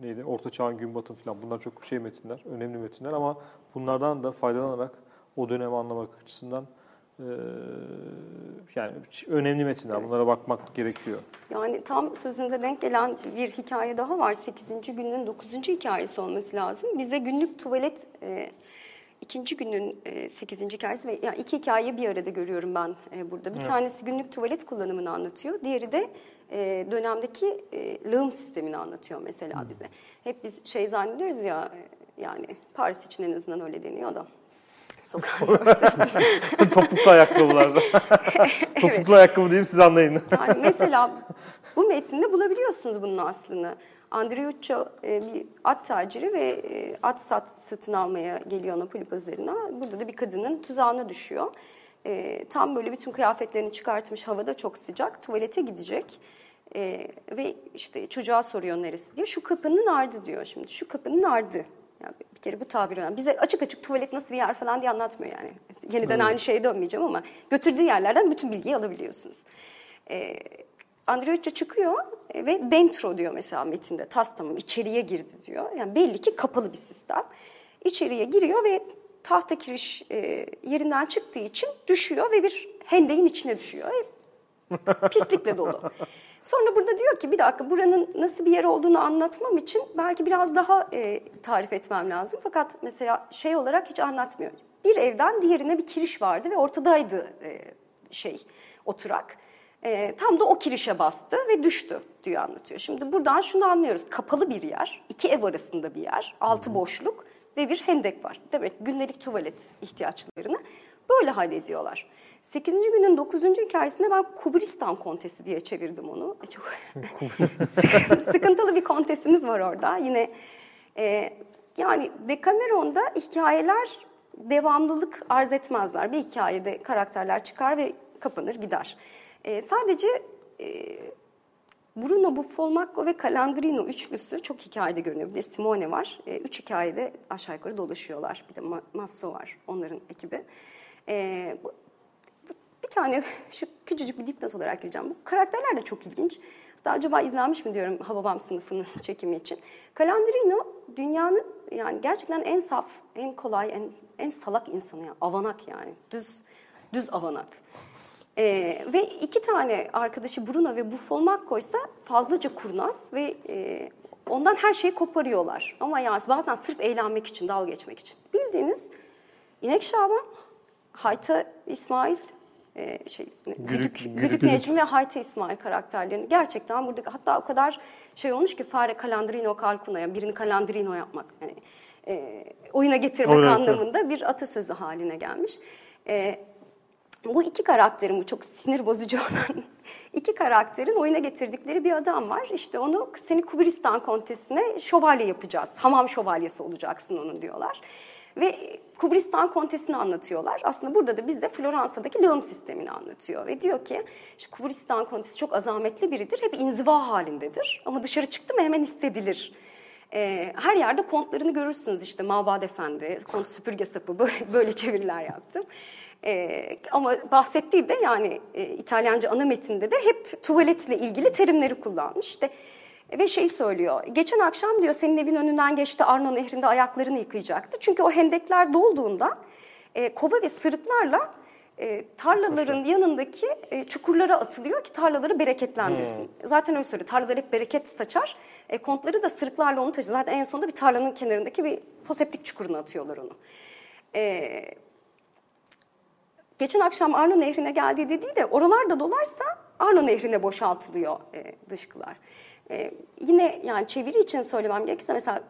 [SPEAKER 3] neydi Orta Çağ'ın gün batımı falan bunlar çok şey metinler, önemli metinler ama bunlardan da faydalanarak o dönemi anlamak açısından e, yani önemli metinler. Bunlara bakmak gerekiyor.
[SPEAKER 2] Yani tam sözünüze denk gelen bir hikaye daha var. 8. günün 9. hikayesi olması lazım. Bize günlük tuvalet e, ikinci günün e, 8. hikayesi ve yani iki hikayeyi bir arada görüyorum ben e, burada. Bir tanesi günlük tuvalet kullanımını anlatıyor. Diğeri de e, dönemdeki e, lağım sistemini anlatıyor mesela bize. Hep biz şey zannediyoruz ya e, yani Paris için en azından öyle deniyor da. Sokağın ortasında.
[SPEAKER 3] Topuklu ayakkabılarda. Topuklu ayakkabı diyeyim siz anlayın.
[SPEAKER 2] Yani mesela bu metinde bulabiliyorsunuz bunun aslını. Andreuccio e, bir at taciri ve e, at sat, satın almaya geliyor Napoli pazarına. Burada da bir kadının tuzağına düşüyor. E, tam böyle bütün kıyafetlerini çıkartmış havada çok sıcak. Tuvalete gidecek. E, ve işte çocuğa soruyor neresi diye. Şu kapının ardı diyor şimdi. Şu kapının ardı. Yani kere bu tabir önemli. Bize açık açık tuvalet nasıl bir yer falan diye anlatmıyor yani. Yeniden aynı şeye dönmeyeceğim ama götürdüğü yerlerden bütün bilgiyi alabiliyorsunuz. E, Andreuccia çıkıyor e, ve dentro diyor mesela metinde. Tas tamam içeriye girdi diyor. Yani belli ki kapalı bir sistem. İçeriye giriyor ve tahta kiriş e, yerinden çıktığı için düşüyor ve bir hendeğin içine düşüyor. E, pislikle dolu. Sonra burada diyor ki bir dakika buranın nasıl bir yer olduğunu anlatmam için belki biraz daha e, tarif etmem lazım. Fakat mesela şey olarak hiç anlatmıyor. Bir evden diğerine bir kiriş vardı ve ortadaydı e, şey oturak. E, tam da o kirişe bastı ve düştü diyor anlatıyor. Şimdi buradan şunu anlıyoruz. Kapalı bir yer, iki ev arasında bir yer, altı boşluk ve bir hendek var. Demek günlük tuvalet ihtiyaçlarını böyle hallediyorlar. 8. günün 9. hikayesinde ben Kubristan kontesi diye çevirdim onu. Çok sıkıntılı bir kontesimiz var orada. Yine e, yani Decameron'da hikayeler devamlılık arz etmezler. Bir hikayede karakterler çıkar ve kapanır gider. E, sadece e, Bruno Buffalmacco ve Calandrino üçlüsü çok hikayede görünüyor. Bir de Simone var. E, üç hikayede aşağı yukarı dolaşıyorlar. Bir de Ma- Masso var onların ekibi. E, bu, bir tane şu küçücük bir dipnot olarak gireceğim. Bu karakterler de çok ilginç. Hatta acaba izlenmiş mi diyorum Hababam sınıfının çekimi için. Calandrino dünyanın yani gerçekten en saf, en kolay, en, en salak insanı. Yani, avanak yani. Düz, düz avanak. Ee, ve iki tane arkadaşı Bruno ve Buffalmacco ise fazlaca kurnaz ve e, ondan her şeyi koparıyorlar. Ama yani bazen sırf eğlenmek için, dalga geçmek için. Bildiğiniz İnek Şaban, Hayta İsmail, e, şey
[SPEAKER 3] Güdük-
[SPEAKER 2] Güdük,
[SPEAKER 3] Güdük-
[SPEAKER 2] Güdük Necmi ve Hayte İsmail karakterlerini gerçekten burada hatta o kadar şey olmuş ki fare Calandrino Calcuna yani birini Calandrino yapmak yani e, oyuna getirmek
[SPEAKER 3] Oyuna-
[SPEAKER 2] anlamında bir atasözü haline gelmiş. E, bu iki karakterin bu çok sinir bozucu olan iki karakterin oyuna getirdikleri bir adam var. İşte onu seni Kubristan kontesine şövalye yapacağız. Hamam şövalyesi olacaksın onun diyorlar. Ve Kubristan kontesini anlatıyorlar. Aslında burada da bize Floransa'daki lağım sistemini anlatıyor. Ve diyor ki işte Kubristan kontesi çok azametli biridir. Hep inziva halindedir. Ama dışarı çıktı mı hemen istedilir. Ee, her yerde kontlarını görürsünüz işte Mabad Efendi, kont süpürge sapı böyle, böyle çeviriler yaptım. Ee, ama bahsettiği de yani e, İtalyanca ana metinde de hep tuvaletle ilgili terimleri kullanmış. İşte ve şey söylüyor. Geçen akşam diyor senin evin önünden geçti Arno Nehri'nde ayaklarını yıkayacaktı. Çünkü o hendekler dolduğunda e, kova ve sırıklarla e, tarlaların yanındaki e, çukurlara atılıyor ki tarlaları bereketlendirsin. Zaten öyle söylüyor. Tarlalar hep bereket saçar. E, kontları da sırıklarla onu taşır. Zaten en sonunda bir tarlanın kenarındaki bir foseptik çukuruna atıyorlar onu. E, geçen akşam Arno Nehri'ne geldiği dediği de oralarda dolarsa Arno Nehri'ne boşaltılıyor e, dışkılar. E, yine yani çeviri için söylemem gerekirse mesela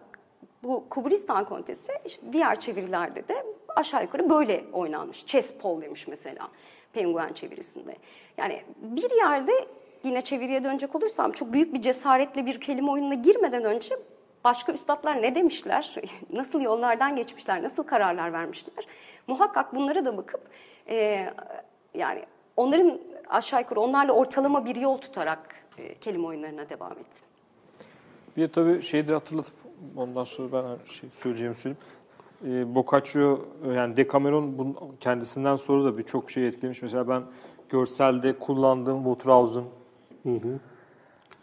[SPEAKER 2] bu Kubristan kontesi işte diğer çevirilerde de aşağı yukarı böyle oynanmış. Chess Paul demiş mesela penguen çevirisinde. Yani bir yerde yine çeviriye dönecek olursam çok büyük bir cesaretle bir kelime oyununa girmeden önce başka üstadlar ne demişler, nasıl yollardan geçmişler, nasıl kararlar vermişler. Muhakkak bunlara da bakıp e, yani onların aşağı yukarı onlarla ortalama bir yol tutarak kelime oyunlarına devam ettim.
[SPEAKER 3] Bir tabii şeyi de hatırlatıp ondan sonra ben şey söyleyeceğimi söyleyeyim. Ee, Boccaccio yani Decameron bunun kendisinden sonra da birçok şey etkilemiş. Mesela ben görselde kullandığım Waterhouse'un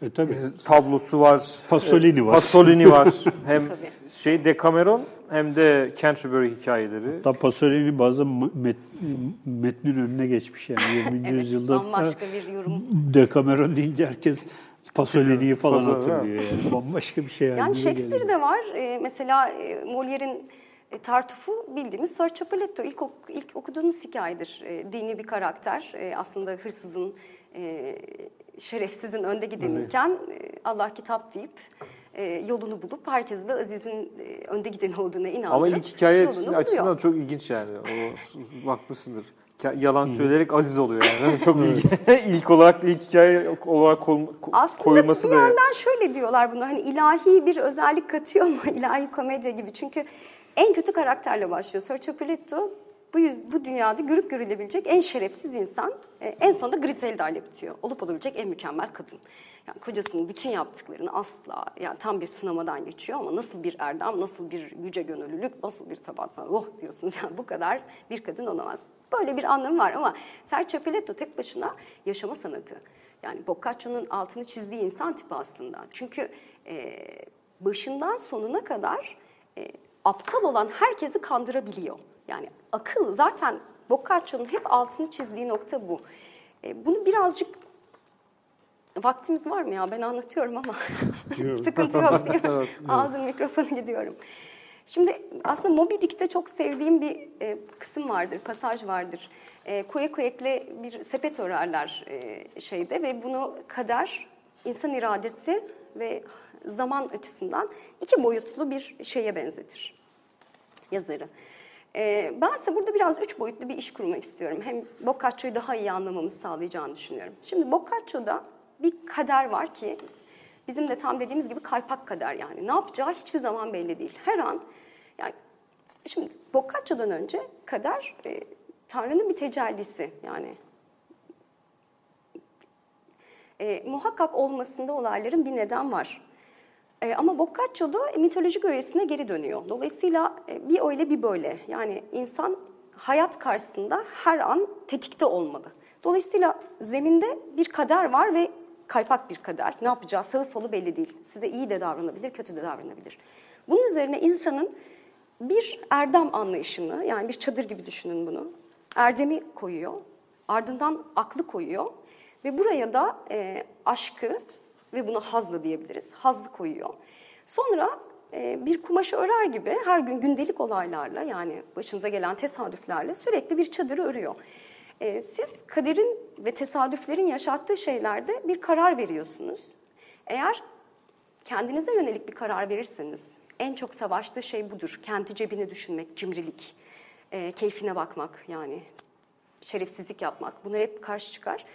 [SPEAKER 1] E tabii.
[SPEAKER 3] tablosu var.
[SPEAKER 1] Pasolini var.
[SPEAKER 3] Pasolini var. hem
[SPEAKER 2] Tabii.
[SPEAKER 3] şey Decameron hem de Canterbury hikayeleri.
[SPEAKER 1] Hatta Pasolini bazen met, metnin önüne geçmiş yani 20.
[SPEAKER 2] Evet,
[SPEAKER 1] yüzyılda.
[SPEAKER 2] bambaşka bir yorum.
[SPEAKER 1] Decameron deyince herkes Pasolini'yi falan hatırlıyor yani. Bambaşka bir şey
[SPEAKER 2] Yani Shakespeare de var. Ee, mesela e, Molière'in e, Tartuf'u bildiğimiz Sir Capuletto ilk, ok- ilk okuduğunuz hikayedir. E, dini bir karakter. E, aslında hırsızın, e, şerefsizin önde gideniyken e, Allah kitap deyip e, yolunu bulup herkesi de Aziz'in e, önde gideni olduğuna inandırıp
[SPEAKER 3] Ama ilk hikaye açısından, çok ilginç yani. O bakmışsındır. Ka- Yalan söyleyerek aziz oluyor yani. Çok ilginç. ilk olarak da ilk hikaye olarak kol- ko-
[SPEAKER 2] Aslında
[SPEAKER 3] koyulması
[SPEAKER 2] bir
[SPEAKER 3] da
[SPEAKER 2] yandan şöyle diyorlar bunu hani ilahi bir özellik katıyor mu ilahi komedya gibi çünkü en kötü karakterle başlıyor. Sir Capuletto bu, bu dünyada görüp görülebilecek en şerefsiz insan e, en sonunda Griselda ile bitiyor. Olup olabilecek en mükemmel kadın. Yani kocasının bütün yaptıklarını asla yani tam bir sınamadan geçiyor ama nasıl bir erdem, nasıl bir yüce gönüllülük, nasıl bir sabat falan oh diyorsunuz yani bu kadar bir kadın olamaz. Böyle bir anlamı var ama Ser Capuletto tek başına yaşama sanatı. Yani Boccaccio'nun altını çizdiği insan tipi aslında. Çünkü e, başından sonuna kadar e, aptal olan herkesi kandırabiliyor. Yani akıl zaten Boccaccio'nun hep altını çizdiği nokta bu. E, bunu birazcık vaktimiz var mı ya ben anlatıyorum ama sıkıntı yok değil mi? Aldım mikrofonu gidiyorum. Şimdi aslında Moby Dick'te çok sevdiğim bir e, kısım vardır, pasaj vardır. E, kuyek kuyekle bir sepet örerler e, şeyde ve bunu kader, insan iradesi ve zaman açısından iki boyutlu bir şeye benzetir yazarı. Ee, ben ise burada biraz üç boyutlu bir iş kurmak istiyorum. Hem Boccaccio'yu daha iyi anlamamızı sağlayacağını düşünüyorum. Şimdi Boccaccio'da bir kader var ki bizim de tam dediğimiz gibi kaypak kader yani. Ne yapacağı hiçbir zaman belli değil. Her an yani şimdi Boccaccio'dan önce kader e, Tanrı'nın bir tecellisi yani e, muhakkak olmasında olayların bir neden var. E, ama Boccaccio da mitolojik öğesine geri dönüyor. Dolayısıyla e, bir öyle bir böyle. Yani insan hayat karşısında her an tetikte olmalı. Dolayısıyla zeminde bir kader var ve kaypak bir kader. Ne yapacağı sağı solu belli değil. Size iyi de davranabilir, kötü de davranabilir. Bunun üzerine insanın bir erdem anlayışını, yani bir çadır gibi düşünün bunu. Erdemi koyuyor, ardından aklı koyuyor ve buraya da e, aşkı ve buna hazlı diyebiliriz. Hazlı koyuyor. Sonra e, bir kumaşı örer gibi her gün gündelik olaylarla yani başınıza gelen tesadüflerle sürekli bir çadırı örüyor. E, siz kaderin ve tesadüflerin yaşattığı şeylerde bir karar veriyorsunuz. Eğer kendinize yönelik bir karar verirseniz en çok savaştığı şey budur. Kendi cebini düşünmek, cimrilik, e, keyfine bakmak yani şerefsizlik yapmak. Bunlar hep karşı çıkar.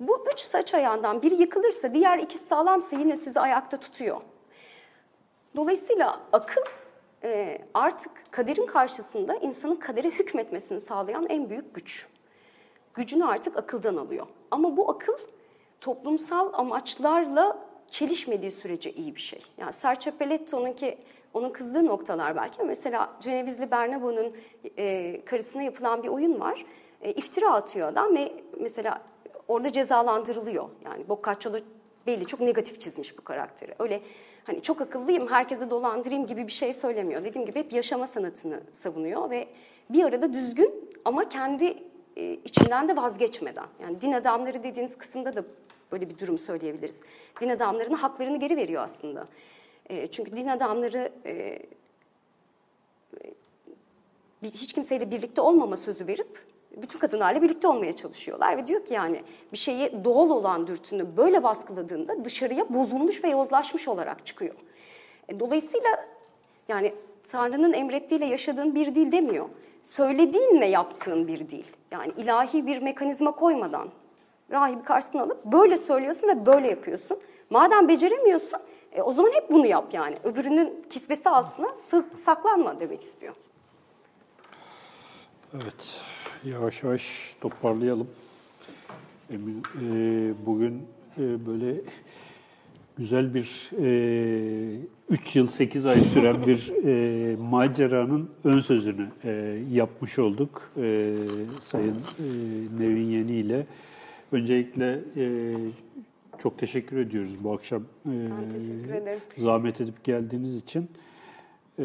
[SPEAKER 2] Bu üç saç ayağından biri yıkılırsa diğer ikisi sağlamsa yine sizi ayakta tutuyor. Dolayısıyla akıl e, artık kaderin karşısında insanın kadere hükmetmesini sağlayan en büyük güç. Gücünü artık akıldan alıyor. Ama bu akıl toplumsal amaçlarla çelişmediği sürece iyi bir şey. Yani Sergio Pelletto'nun ki onun kızdığı noktalar belki. Mesela Cenevizli Bernabo'nun e, karısına yapılan bir oyun var. E, iftira atıyor adam ve mesela orada cezalandırılıyor. Yani Boccaccio da belli çok negatif çizmiş bu karakteri. Öyle hani çok akıllıyım, herkese dolandırayım gibi bir şey söylemiyor. Dediğim gibi hep yaşama sanatını savunuyor ve bir arada düzgün ama kendi e, içinden de vazgeçmeden. Yani din adamları dediğiniz kısımda da böyle bir durum söyleyebiliriz. Din adamlarının haklarını geri veriyor aslında. E, çünkü din adamları e, hiç kimseyle birlikte olmama sözü verip bütün kadınlarla birlikte olmaya çalışıyorlar ve diyor ki yani bir şeyi doğal olan dürtünü böyle baskıladığında dışarıya bozulmuş ve yozlaşmış olarak çıkıyor. E, Dolayısıyla yani Tanrı'nın emrettiğiyle yaşadığın bir dil demiyor. Söylediğinle yaptığın bir dil. Yani ilahi bir mekanizma koymadan rahibi karşısına alıp böyle söylüyorsun ve böyle yapıyorsun. Madem beceremiyorsun e, o zaman hep bunu yap yani. Öbürünün kisvesi altına sık, saklanma demek istiyor.
[SPEAKER 1] Evet, yavaş yavaş toparlayalım. Emin, e, bugün e, böyle güzel bir 3 yıl 8 ay süren bir e, maceranın ön sözünü e, yapmış olduk e, Sayın e, Nevin Yeni ile. Öncelikle e, çok teşekkür ediyoruz bu akşam e, zahmet edip geldiğiniz için. E,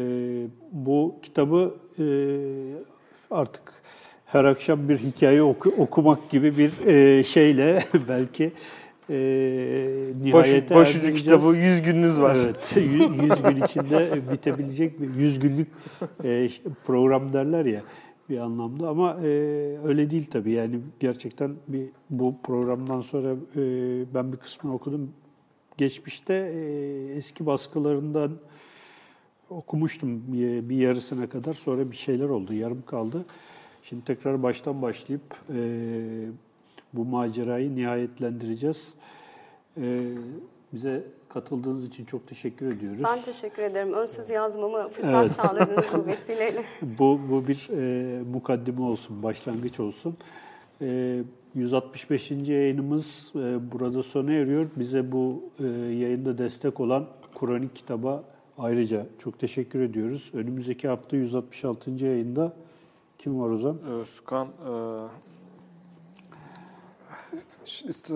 [SPEAKER 1] bu kitabı e, artık her akşam bir hikaye oku- okumak gibi bir e, şeyle belki e, nihayete
[SPEAKER 3] başucu
[SPEAKER 1] erdireceğiz.
[SPEAKER 3] kitabı 100 gününüz var.
[SPEAKER 1] Evet, 100 gün içinde bitebilecek bir 100 günlük e, program derler ya bir anlamda ama e, öyle değil tabii yani gerçekten bir bu programdan sonra e, ben bir kısmını okudum. Geçmişte e, eski baskılarından okumuştum bir yarısına kadar sonra bir şeyler oldu yarım kaldı. Şimdi tekrar baştan başlayıp e, bu macerayı nihayetlendireceğiz. E, bize katıldığınız için çok teşekkür ediyoruz.
[SPEAKER 2] Ben teşekkür ederim. Ön söz yazmamı fırsat
[SPEAKER 1] Evet.
[SPEAKER 2] sağladınız bu vesileyle.
[SPEAKER 1] Bu, bu bir e, mukaddime olsun, başlangıç olsun. E, 165. yayınımız e, burada sona eriyor. Bize bu e, yayında destek olan Kur'an kitaba ayrıca çok teşekkür ediyoruz. Önümüzdeki hafta 166. yayında kim var Ozan?
[SPEAKER 3] Özkan e,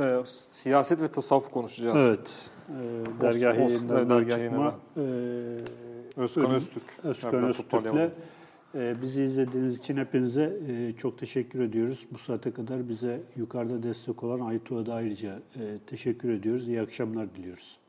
[SPEAKER 3] e, siyaset ve tasavvuf konuşacağız.
[SPEAKER 1] Evet. E, dergah yayınlarından
[SPEAKER 3] dergah
[SPEAKER 1] çıkma. E,
[SPEAKER 3] Özkan
[SPEAKER 1] Önüm-
[SPEAKER 3] Öztürk.
[SPEAKER 1] Özkan Öztürk'le e, bizi izlediğiniz için hepinize e, çok teşekkür ediyoruz. Bu saate kadar bize yukarıda destek olan Aytuğ'a da ayrıca e, teşekkür ediyoruz. İyi akşamlar diliyoruz.